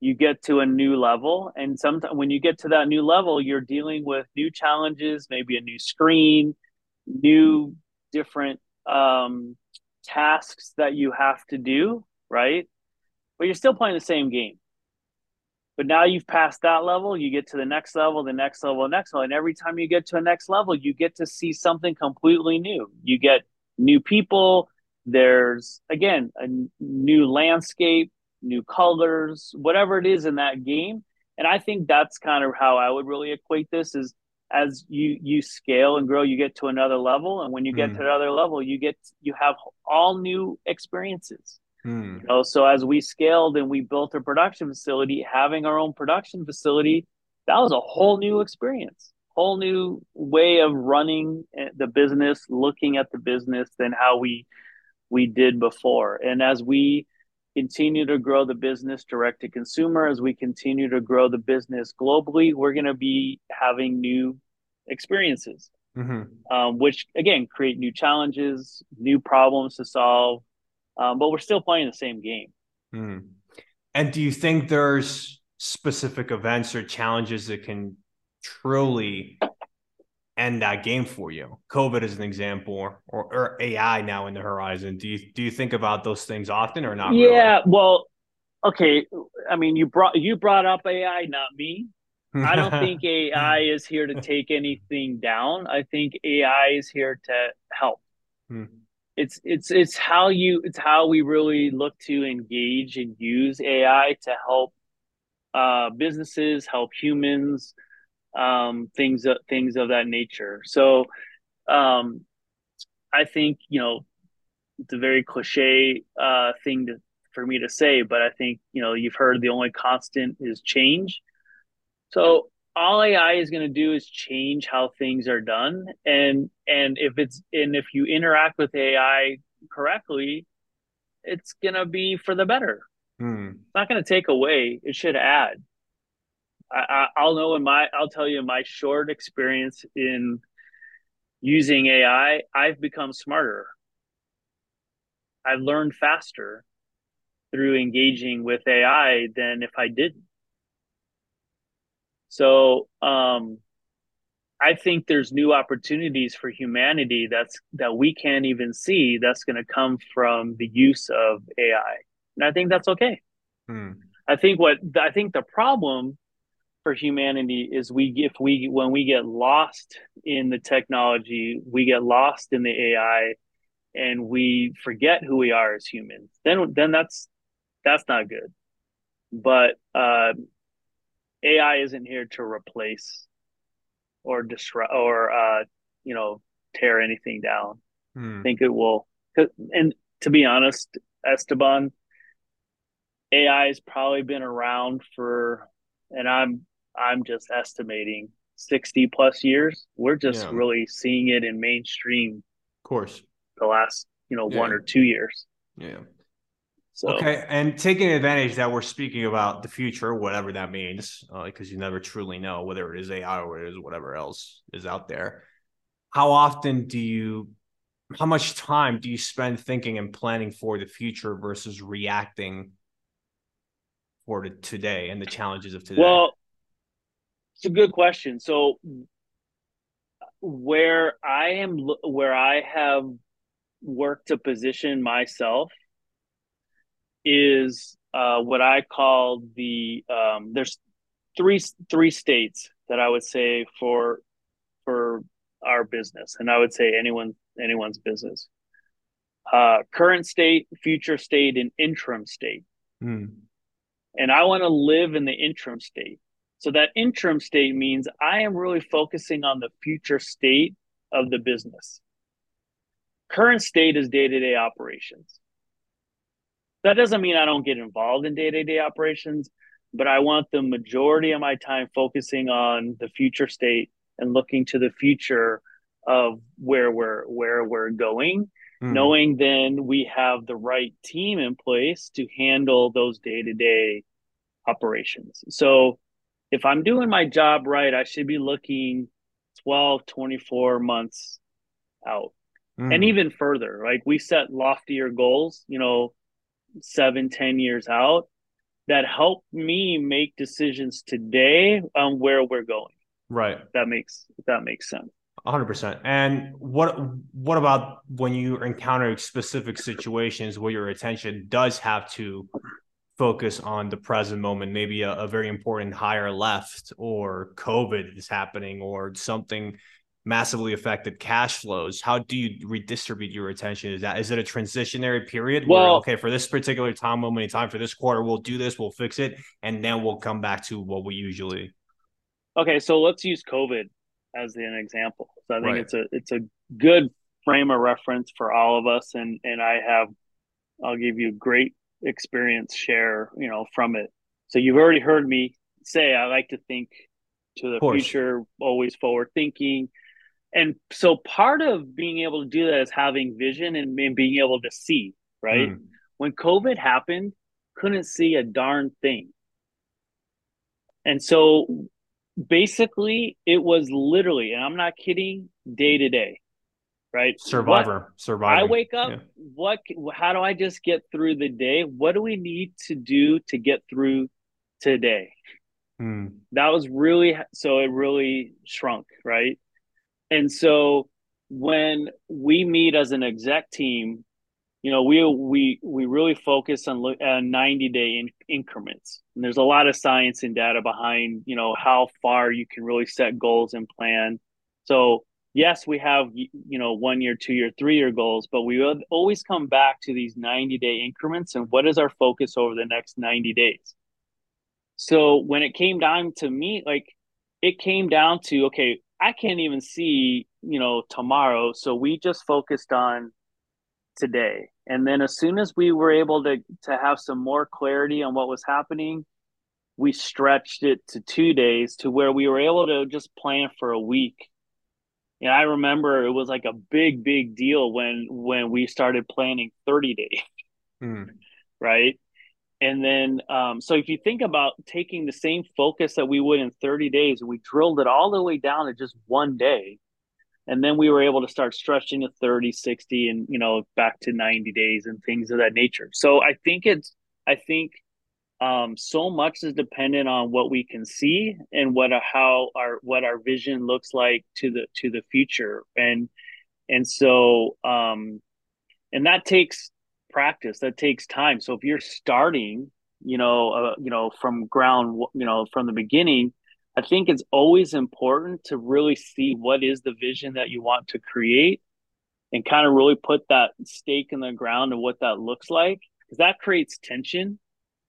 you get to a new level. And sometimes when you get to that new level you're dealing with new challenges maybe a new screen new different um, tasks that you have to do right? But you're still playing the same game but now you've passed that level you get to the next level the next level the next level and every time you get to a next level you get to see something completely new you get new people there's again a new landscape new colors, whatever it is in that game. And I think that's kind of how I would really equate this is as you you scale and grow, you get to another level. And when you get mm. to another level, you get you have all new experiences. Mm. You know, so as we scaled and we built a production facility, having our own production facility, that was a whole new experience, whole new way of running eh, the business, looking at the business than how we we did before. And as we continue to grow the business direct to consumer, as we continue to grow the business globally, we're going to be having new experiences, mm-hmm. um, which again create new challenges, new problems to solve. Um, but we're still playing the same game. Mm. And do you think there's specific events or challenges that can truly end that game for you. COVID is an example, or, or, AI now in the horizon. Do you do you think about those things often or not? Yeah, really? well, okay. I mean, you brought you brought up AI, not me. [LAUGHS] I don't think AI is here to take anything down. I think AI is here to help. Hmm. It's it's it's how you it's how we really look to engage and use AI to help uh, businesses, help humans, um, things things of that nature. So, um, I think you know it's a very cliche uh, thing to, for me to say, but I think you know you've heard the only constant is change. So all AI is going to do is change how things are done, and and if it's and if you interact with AI correctly, it's going to be for the better. Hmm. It's not going to take away; it should add. I, I, will know in my I'll tell you in my short experience in using AI, I've become smarter. I've learned faster through engaging with AI than if I didn't. So um, I think there's new opportunities for humanity that's that we can't even see that's going to come from the use of AI, and I think that's okay. Hmm. I think what I think the problem for humanity is we if we when we get lost in the technology, we get lost in the AI, and we forget who we are as humans. Then then that's that's not good. But uh, AI isn't here to replace or disrupt or uh, you know tear anything down. Hmm. I think it will. And to be honest, Esteban, AI has probably been around for, and I'm I'm just estimating 60 plus years. We're just yeah. really seeing it in mainstream. Of course. The last, you know, yeah. one or two years. Yeah. So. Okay, and taking advantage that we're speaking about the future, whatever that means, because uh, you never truly know whether it is AI or it is whatever else is out there. How often do you, how much time do you spend thinking and planning for the future versus reacting for the today and the challenges of today? Well, it's a good question. So where I am, where I have worked to position myself is uh, what I call the um, there's three three states that I would say for for our business, and I would say anyone anyone's business. Uh, current state, future state, and interim state. Mm. And I want to live in the interim state. So that interim state means I am really focusing on the future state of the business. Current state is day to day operations. That doesn't mean I don't get involved in day to day operations, but I want the majority of my time focusing on the future state and looking to the future of where we're where we're going mm. knowing then we have the right team in place to handle those day-to-day operations so if I'm doing my job right, I should be looking 12, 24 months out. Mm. And even further, like we set loftier goals, you know, seven, ten years out that help me make decisions today on where we're going. Right. That makes that makes sense. 100%. And what what about when you encounter specific situations where your attention does have to focus on the present moment, maybe a, a, very important higher left or COVID is happening or something massively affected cash flows. How do you redistribute your attention? Is that is it a transitionary period well, where okay, for this particular time moment in time for this quarter, we'll do this, we'll fix it, and then we'll come back to what we usually Okay, so let's use COVID as an example. So I think right. it's a it's a good frame of reference for all of us and and I have I'll give you great experience share, you know, from it. So you've already heard me say I like to think to the future, always forward thinking. And so part of being able to do that is having vision and, and being able to see, right? Mm. When COVID happened, couldn't see a darn thing. And so basically it was literally, and I'm not kidding, day to day right? Survivor, survivor. I wake up. Yeah. What? How do I just get through the day? What do we need to do to get through today? Hmm. That was really so. It really shrunk, right? And so when we meet as an exec team, you know, we we we really focus on uh, ninety day in, increments. And there's a lot of science and data behind, you know, how far you can really set goals and plan. So yes, we have you know one year, two year, three year goals, but we always come back to these 90 day increments and what is our focus over the next 90 days. so when it came down to me, like it came down to okay, I can't even see, you know, tomorrow. So we just focused on today. And then as soon as we were able to to have some more clarity on what was happening, we stretched it to two days to where we were able to just plan for a week. And I remember it was like a big, big deal when when we started planning 30 days. Hmm. Right. And then, um, so if you think about taking the same focus that we would in 30 days, and we drilled it all the way down to just one day, and then we were able to start stretching to 30, 60, and you know back to 90 days and things of that nature. So I think it's, I think, um, so much is dependent on what we can see and what how our what our vision looks like to the to the future, and and so um, and that takes practice that takes time. So if you're starting you know uh, you know from ground you know from the beginning i think it's always important to really see what is the vision that you want to create and kind of really put that stake in the ground of what that looks like because that creates tension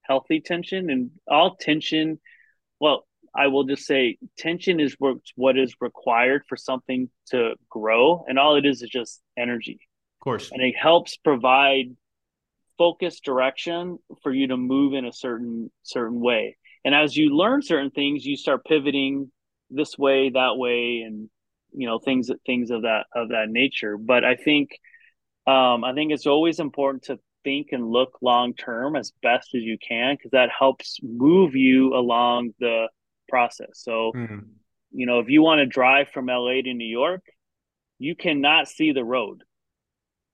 healthy tension and all tension well i will just say tension is what is required for something to grow and all it is is just energy. Of course. And it helps provide focused direction for you to move in a certain certain way. And as you learn certain things you start pivoting this way that way and you know things things of that of that nature. But i think um i think it's always important to think and look long term as best as you can because that helps move you along the process. So mm-hmm. you know if you want to drive from la to new york you cannot see the road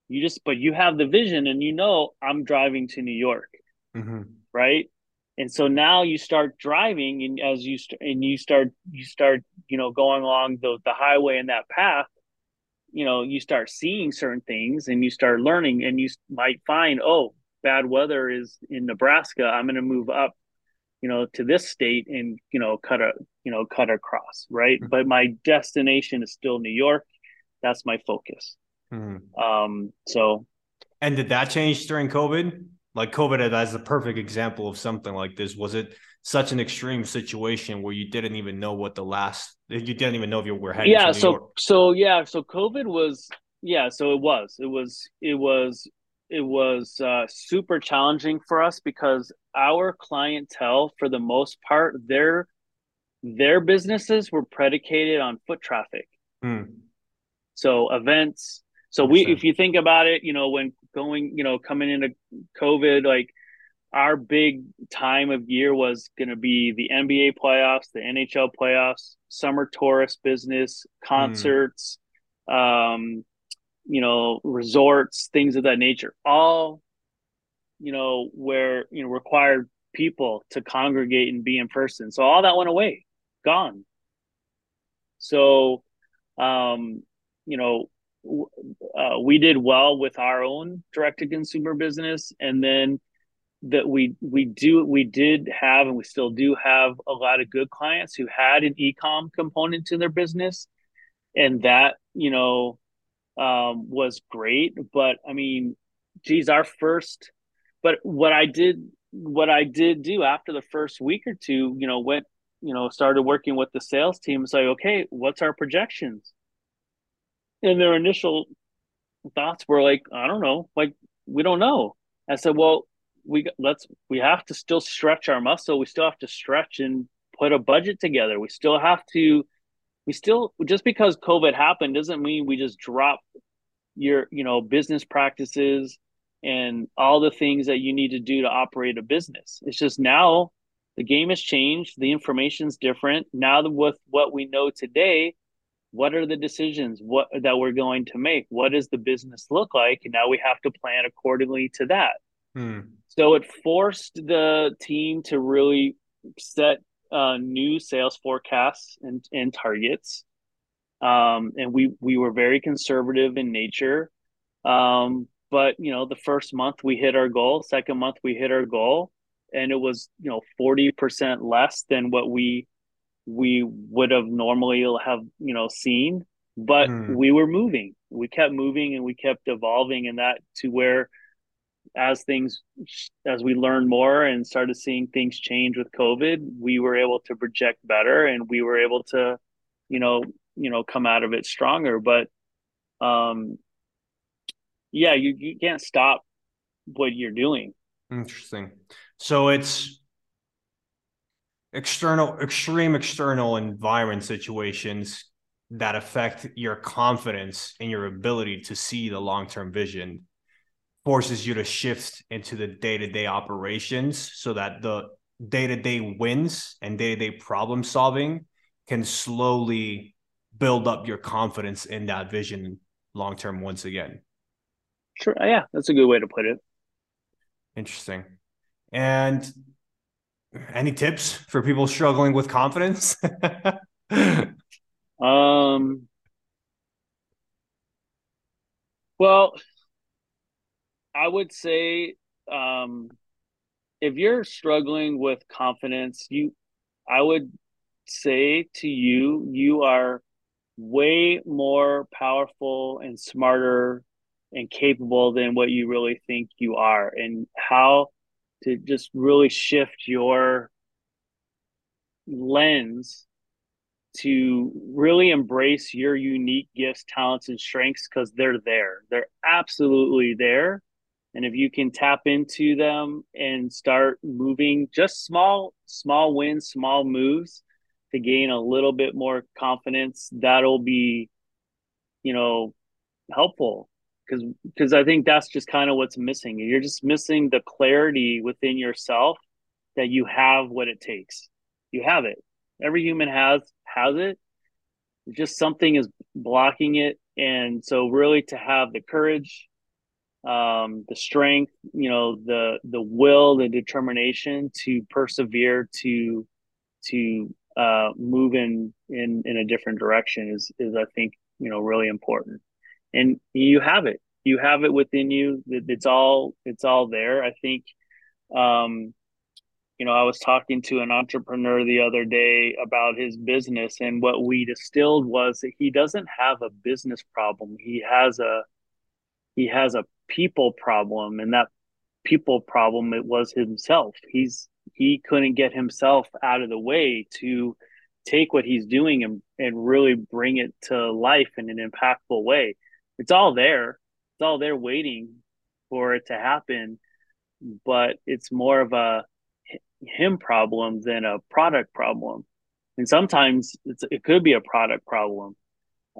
you just, but you have the vision and you know, I'm driving to New York. Mm-hmm. Right. And so now you start driving and as you, st- and you start, you start, you know, going along the, the highway and that path, you know, you start seeing certain things and you start learning and you might find, oh, bad weather is in Nebraska. I'm going to move up, you know, to this state and, you know, cut a, you know, cut across. Right. Mm-hmm. But my destination is still New York. That's my focus. Mm-hmm. Um, so, and did that change during COVID? Like COVID as a perfect example of something like this. Was it such an extreme situation where you didn't even know what the last you didn't even know if you were heading? Yeah. so York? so yeah. So COVID was yeah. So it was it was it was it was uh, super challenging for us because our clientele, for the most part, their their businesses were predicated on foot traffic. Mm. So events, so we, if you think about it, you know, when going, you know, coming into COVID, like our big time of year was going to be the NBA playoffs, the NHL playoffs, summer tourist business, concerts, mm. um, you know, resorts, things of that nature. All, you know, where you know required people to congregate and be in person. So all that went away, gone. So, um, you know, uh, we did well with our own direct to consumer business, and then that we we do we did have and we still do have a lot of good clients who had an e-com component to their business, and that you know um, was great. But I mean, geez, our first. But what I did, what I did do after the first week or two, you know, went, you know, started working with the sales team. It's like, okay, what's our projections? And their initial thoughts were like, I don't know, like we don't know. I said, well, we let's we have to still stretch our muscle. We still have to stretch and put a budget together. We still have to. We still just because COVID happened doesn't mean we just drop your you know business practices and all the things that you need to do to operate a business. It's just now the game has changed. The information's different now. With what we know today, what are the decisions what that we're going to make? What does the business look like? And now we have to plan accordingly to that. Hmm. so it forced the team to really set uh, new sales forecasts and, and targets. Um, and we we were very conservative in nature. Um, but you know the first month we hit our goal second month we hit our goal and it was you know 40% less than what we we would have normally have you know seen but mm. we were moving we kept moving and we kept evolving and that to where as things as we learned more and started seeing things change with COVID, we were able to project better and we were able to, you know, you know, come out of it stronger. But um yeah, you, you can't stop what you're doing. Interesting. So it's external extreme external environment situations that affect your confidence and your ability to see the long-term vision forces you to shift into the day-to-day operations so that the day-to-day wins and day-to-day problem solving can slowly build up your confidence in that vision long term once again. Sure. Yeah that's a good way to put it. Interesting. And any tips for people struggling with confidence? [LAUGHS] Um well I would say um, if you're struggling with confidence, you, I would say to you, you are way more powerful and smarter and capable than what you really think you are, and how to just really shift your lens to really embrace your unique gifts, talents, and strengths because they're there. They're absolutely there. And if you can tap into them and start moving just small, small wins, small moves to gain a little bit more confidence, that'll be, you know, helpful. Because because I think that's just kind of what's missing. You're just missing the clarity within yourself that you have what it takes. You have it. Every human has has it. Just something is blocking it. And so really to have the courage um, the strength, you know, the the will, the determination to persevere to to uh, move in in in a different direction is is I think you know really important. And you have it. You have it within you. It's all it's all there. I think. Um, you know, I was talking to an entrepreneur the other day about his business, and what we distilled was that he doesn't have a business problem. He has a he has a people problem and that people problem it was himself he's he couldn't get himself out of the way to take what he's doing and, and really bring it to life in an impactful way it's all there it's all there waiting for it to happen but it's more of a him problem than a product problem and sometimes it could be a product problem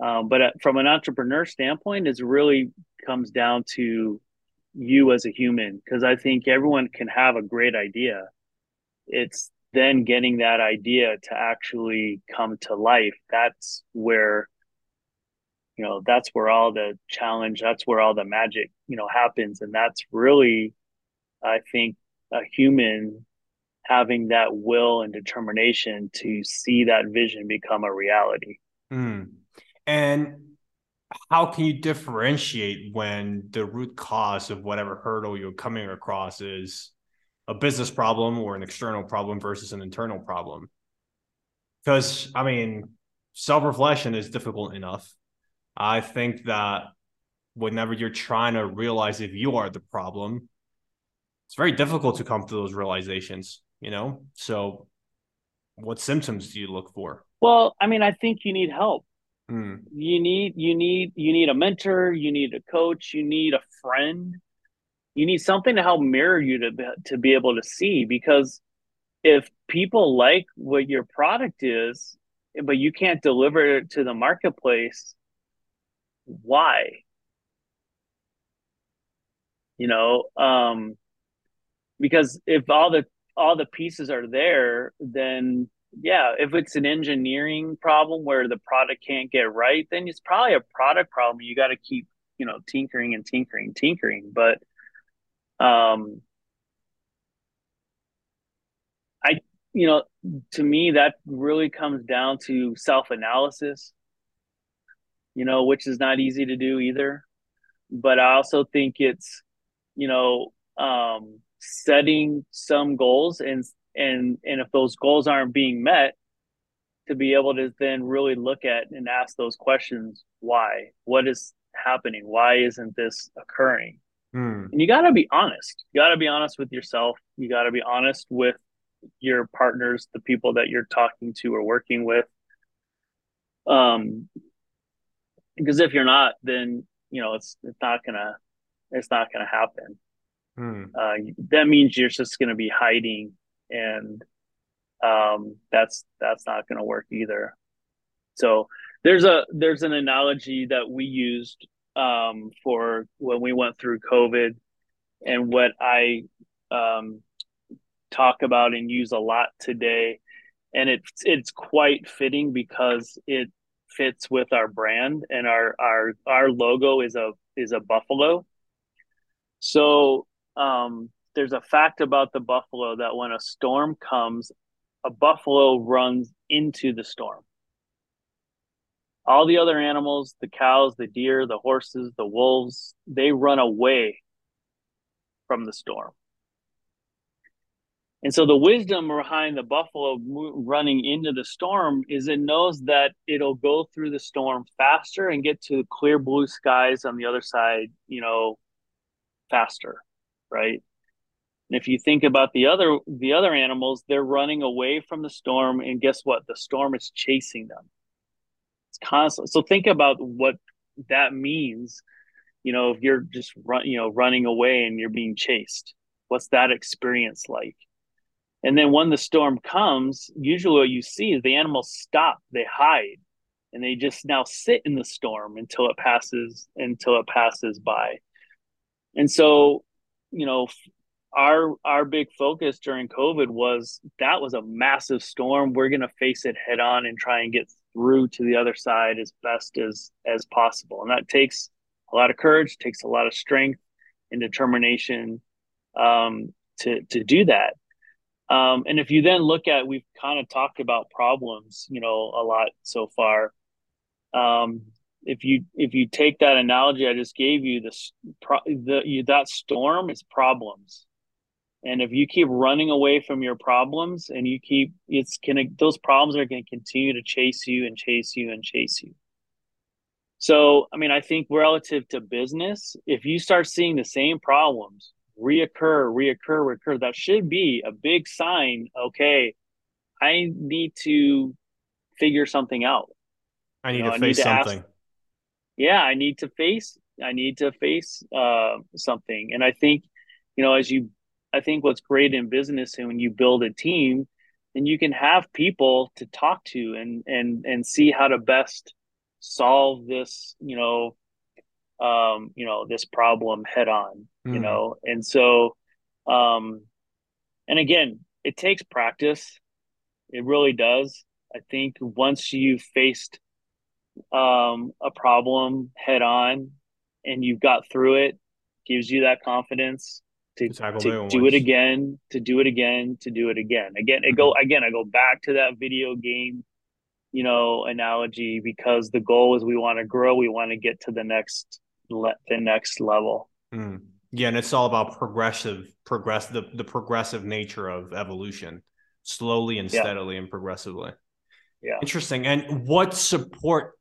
um, but uh, from an entrepreneur standpoint, it really comes down to you as a human because I think everyone can have a great idea. It's then getting that idea to actually come to life. That's where, you know, that's where all the challenge, that's where all the magic, you know, happens. And that's really, I think, a human having that will and determination to see that vision become a reality. Mm. And how can you differentiate when the root cause of whatever hurdle you're coming across is a business problem or an external problem versus an internal problem? Because, I mean, self reflection is difficult enough. I think that whenever you're trying to realize if you are the problem, it's very difficult to come to those realizations, you know? So, what symptoms do you look for? Well, I mean, I think you need help. Mm. You need you need you need a mentor, you need a coach, you need a friend. You need something to help mirror you to to be able to see because if people like what your product is, but you can't deliver it to the marketplace, why? You know, um, because if all the all the pieces are there, then yeah, if it's an engineering problem where the product can't get right, then it's probably a product problem. You got to keep, you know, tinkering and tinkering, tinkering. But, um, I, you know, to me, that really comes down to self analysis, you know, which is not easy to do either. But I also think it's, you know, um, setting some goals and and and if those goals aren't being met to be able to then really look at and ask those questions why? What is happening? Why isn't this occurring? Mm. and you got to be honest. You got to be honest with yourself. You got to be honest with your partners the people that you're talking to or working with. Um because if you're not then you know it's it's not gonna it's not gonna happen. Mm. uh, that means you're just gonna be hiding and um that's that's not gonna work either. So there's a there's an analogy that we used um, for when we went through COVID, and what I um, talk about and use a lot today, and it's it's quite fitting because it fits with our brand and our our our logo is a is a buffalo. So um, there's a fact about the buffalo that when a storm comes, a buffalo runs into the storm all the other animals the cows the deer the horses the wolves they run away from the storm and so the wisdom behind the buffalo running into the storm is it knows that it'll go through the storm faster and get to clear blue skies on the other side you know faster right and if you think about the other the other animals they're running away from the storm and guess what the storm is chasing them It's constantly. So think about what that means. You know, if you're just run, you know, running away and you're being chased, what's that experience like? And then when the storm comes, usually what you see is the animals stop, they hide, and they just now sit in the storm until it passes until it passes by. And so, you know, our our big focus during COVID was that was a massive storm. We're going to face it head on and try and get through to the other side as best as as possible and that takes a lot of courage takes a lot of strength and determination um, to to do that um, and if you then look at we've kind of talked about problems you know a lot so far um, if you if you take that analogy i just gave you this pro, the you, that storm is problems and if you keep running away from your problems and you keep, it's gonna, those problems are to continue to chase you and chase you and chase you. So, I mean, I think relative to business, if you start seeing the same problems reoccur, reoccur, reoccur, that should be a big sign. Okay, I need to figure something out. I need you know, to face need to something. Ask, yeah, I need to face. I need to face uh, something, and I think you know as you I think what's great in business and when you build a team and you can have people to talk to and and and see how to best solve this, you know, um, you know, this problem head on, mm. you know. And so um and again, it takes practice. It really does. I think once you've faced um a problem head on and you've got through it, gives you that confidence to, to do it again, to do it again, to do it again. Again, it go mm-hmm. again. I go back to that video game, you know, analogy because the goal is we want to grow. We want to get to the next le- the next level. Mm. Yeah, and it's all about progressive, progress the the progressive nature of evolution, slowly and steadily yeah. and progressively. Yeah, interesting. And what support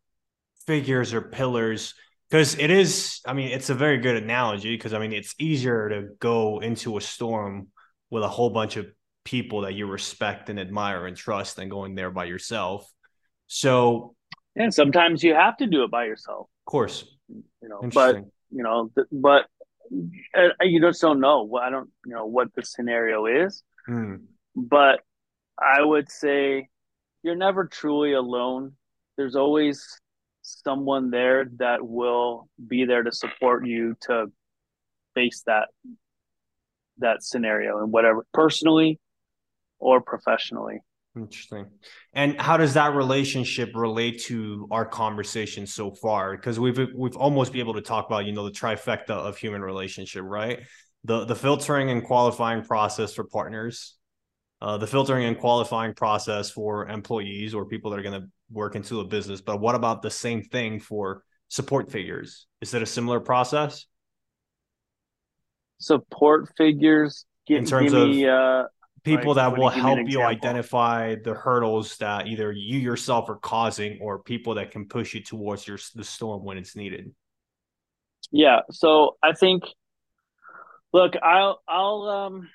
figures or pillars? because it is i mean it's a very good analogy because i mean it's easier to go into a storm with a whole bunch of people that you respect and admire and trust than going there by yourself so and sometimes you have to do it by yourself of course you know but you know but uh, you just don't know i don't you know what the scenario is. Mm. but i would say you're never truly alone. There's always someone there that will be there to support you to face that that scenario and whatever personally or professionally interesting and how does that relationship relate to our conversation so far because we've we've almost be able to talk about you know the trifecta of human relationship right the the filtering and qualifying process for partners uh, the filtering and qualifying process for employees or people that are going to work into a business. But what about the same thing for support figures? Is it a similar process? Support figures give, in terms of me, uh, people like, that will help you identify the hurdles that either you yourself are causing or people that can push you towards your the storm when it's needed. Yeah, so I think Look, I'll I'll um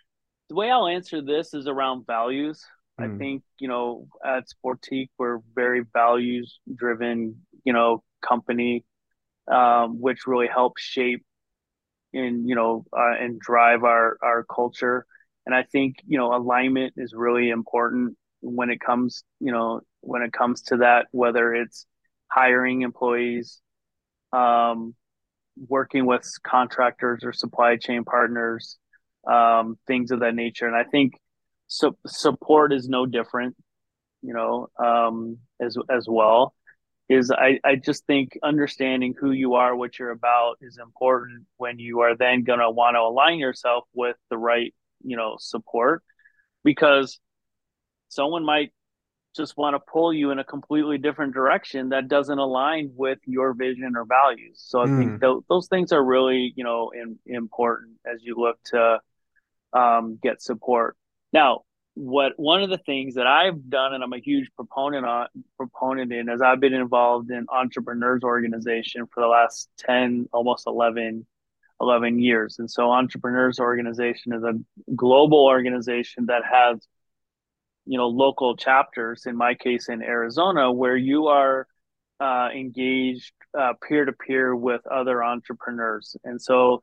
the way I'll answer this is around values. Mm. I think, you know, at Sportiqe, we're very values driven, you know, company, um, which really helps shape and, you know, uh, and drive our, our culture. And I think, you know, alignment is really important when it comes, you know, when it comes to that, whether it's hiring employees, um, working with contractors or supply chain partners, um, things of that nature. And I think so, support is no different, you know, um, as as well. Is I, I just think understanding who you are, what you're about, is important when you are then going to want to align yourself with the right, you know, support, because someone might just want to pull you in a completely different direction that doesn't align with your vision or values. So I mm. think hmm. th- those things are really, you know, in, important as you look to um, get support. Now, what one of the things that I've done and I'm a huge proponent on proponent in is I've been involved in entrepreneurs organization for the last 10 almost 11 11 years. And so entrepreneurs organization is a global organization that has you know local chapters in my case in arizona where you are uh, engaged peer to peer with other entrepreneurs. And so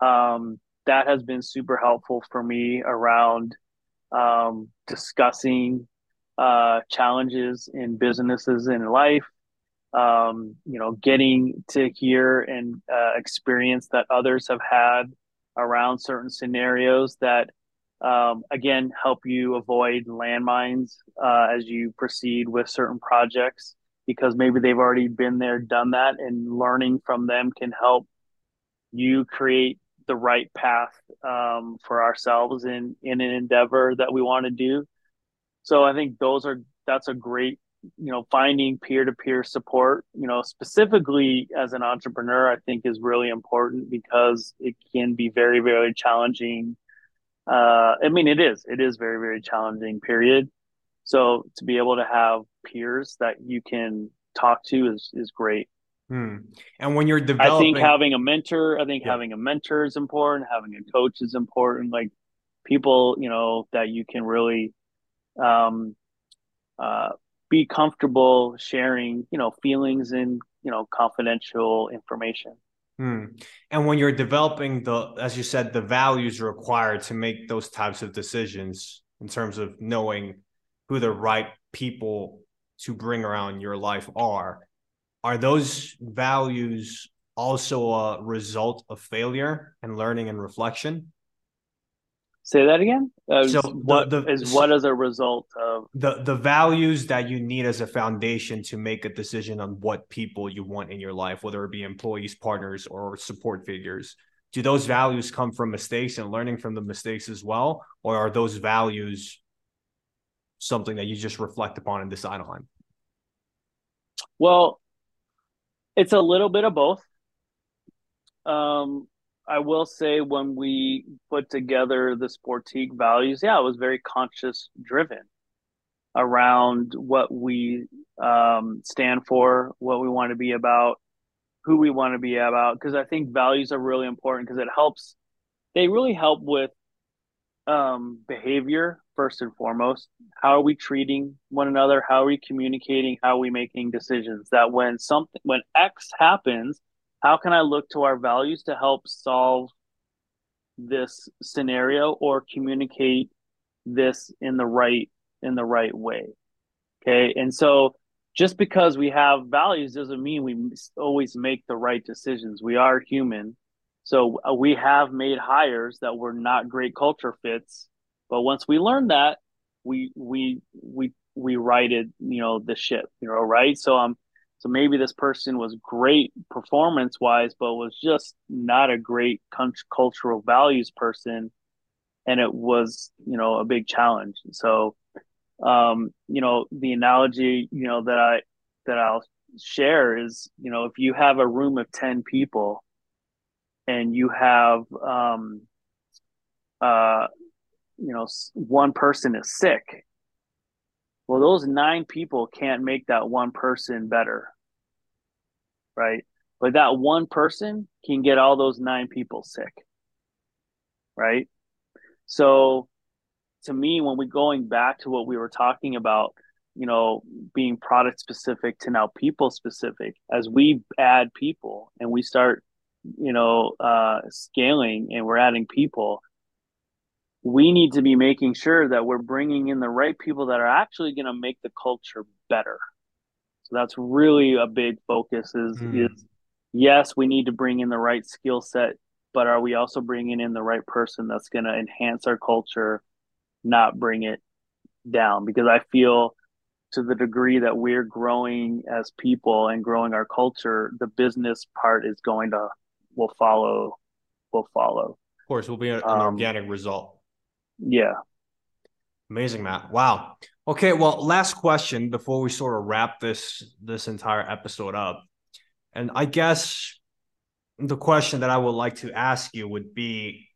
um, that has been super helpful for me around um, discussing uh, challenges in businesses in life um, you know getting to hear and uh, experience that others have had around certain scenarios that um, again help you avoid landmines uh, as you proceed with certain projects because maybe they've already been there done that and learning from them can help you create the right path um, for ourselves in in an endeavor that we want to do. So i think those are that's a great you know finding peer-to-peer support you know specifically as an entrepreneur i think is really important because it can be very very challenging uh, I mean, it is. It is very, very challenging period. So to be able to have peers that you can talk to is is great. Hmm. And when you're developing, I think having a mentor, I think yeah. having a mentor is important. Having a coach is important. Like people, you know, that you can really um, uh, be comfortable sharing, you know, feelings and you know confidential information. Hmm. And when you're developing the, as you said, the values required to make those types of decisions in terms of knowing who the right people to bring around your life are, are those values also a result of failure and learning and reflection? Say that again. Uh, so what the, is what as a result of the the values that you need as a foundation to make a decision on what people you want in your life, whether it be employees, partners, or support figures. Do those values come from mistakes and learning from the mistakes as well, or are those values something that you just reflect upon and decide on? Well, it's a little bit of both. Um, I will say when we put together the Sportiqe values, yeah, it was very conscious driven around what we um, stand for, what we want to be about, who we want to be about. Because I think values are really important because it helps. They really help with um, behavior first and foremost. How are we treating one another? How are we communicating? How are we making decisions? That when something when X happens, how can I look to our values to help solve this scenario or communicate this in the right in the right way? Okay and so just because we have values doesn't mean we always make the right decisions. We are human. So uh, we have made hires that were not great culture fits but once we learn that we we we we righted you know the ship you know right? So um so maybe this person was great performance wise, but was just not a great cultural values person. And it was, you know, a big challenge. So, um, you know, the analogy, you know, that I, that I'll share is, you know, if you have a room of 10 people and you have, um, uh, you know, one person is sick, well, those nine people can't make that one person better. Right. But that one person can get all those nine people sick. right? So to me, when we're going back to what we were talking about, you know, being product specific to now people specific, as we add people and we start, you know, uh, scaling and we're adding people, we need to be making sure that we're bringing in the right people that are actually going to make the culture better. So that's really a big focus is, mm. is yes, we need to bring in the right skill set, but are we also bringing in the right person that's going to enhance our culture, not bring it down? Because I feel to the degree that we're growing as people and growing our culture, the business part is going to will follow will follow. Of course, will be an, um, organic result. Yeah. Amazing, Matt. Wow. Okay, well, last question before we sort of wrap this this entire episode up. And I guess the question that I would like to ask you would be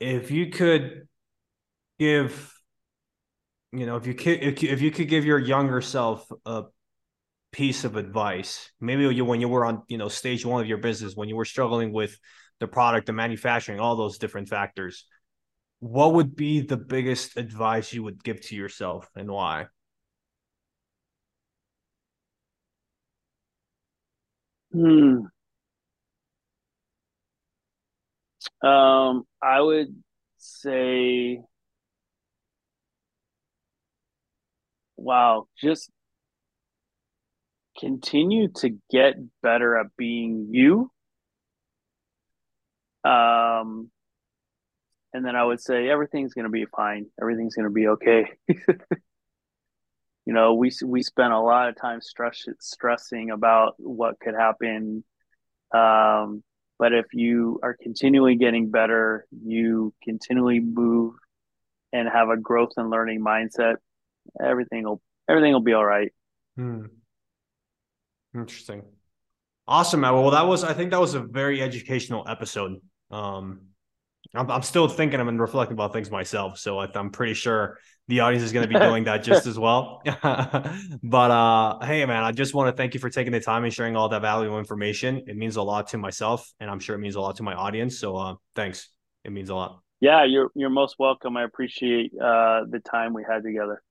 if you could give you know if you could if you could give your younger self a piece of advice maybe you when you were on you know stage one of your business when you were struggling with the product the manufacturing all those different factors what would be the biggest advice you would give to yourself and why hmm um i would say wow, just continue to get better at being you. Um, and then I would say everything's going to be fine. Everything's going to be okay. [LAUGHS] you know, we we spent a lot of time stress stressing about what could happen. Um, but if you are continually getting better, you continually move and have a growth and learning mindset, everything will everything will be all right. Hmm. Interesting. Awesome, man. Well, that was I think that was a very educational episode. Um, I'm, I'm still thinking I'm reflecting about things myself, so I, I'm pretty sure the audience is going to be doing that just as well. [LAUGHS] but uh, hey, man, I just want to thank you for taking the time and sharing all that valuable information. It means a lot to myself, and I'm sure it means a lot to my audience. So, uh, thanks. It means a lot. Yeah, you're you're most welcome. I appreciate uh, the time we had together.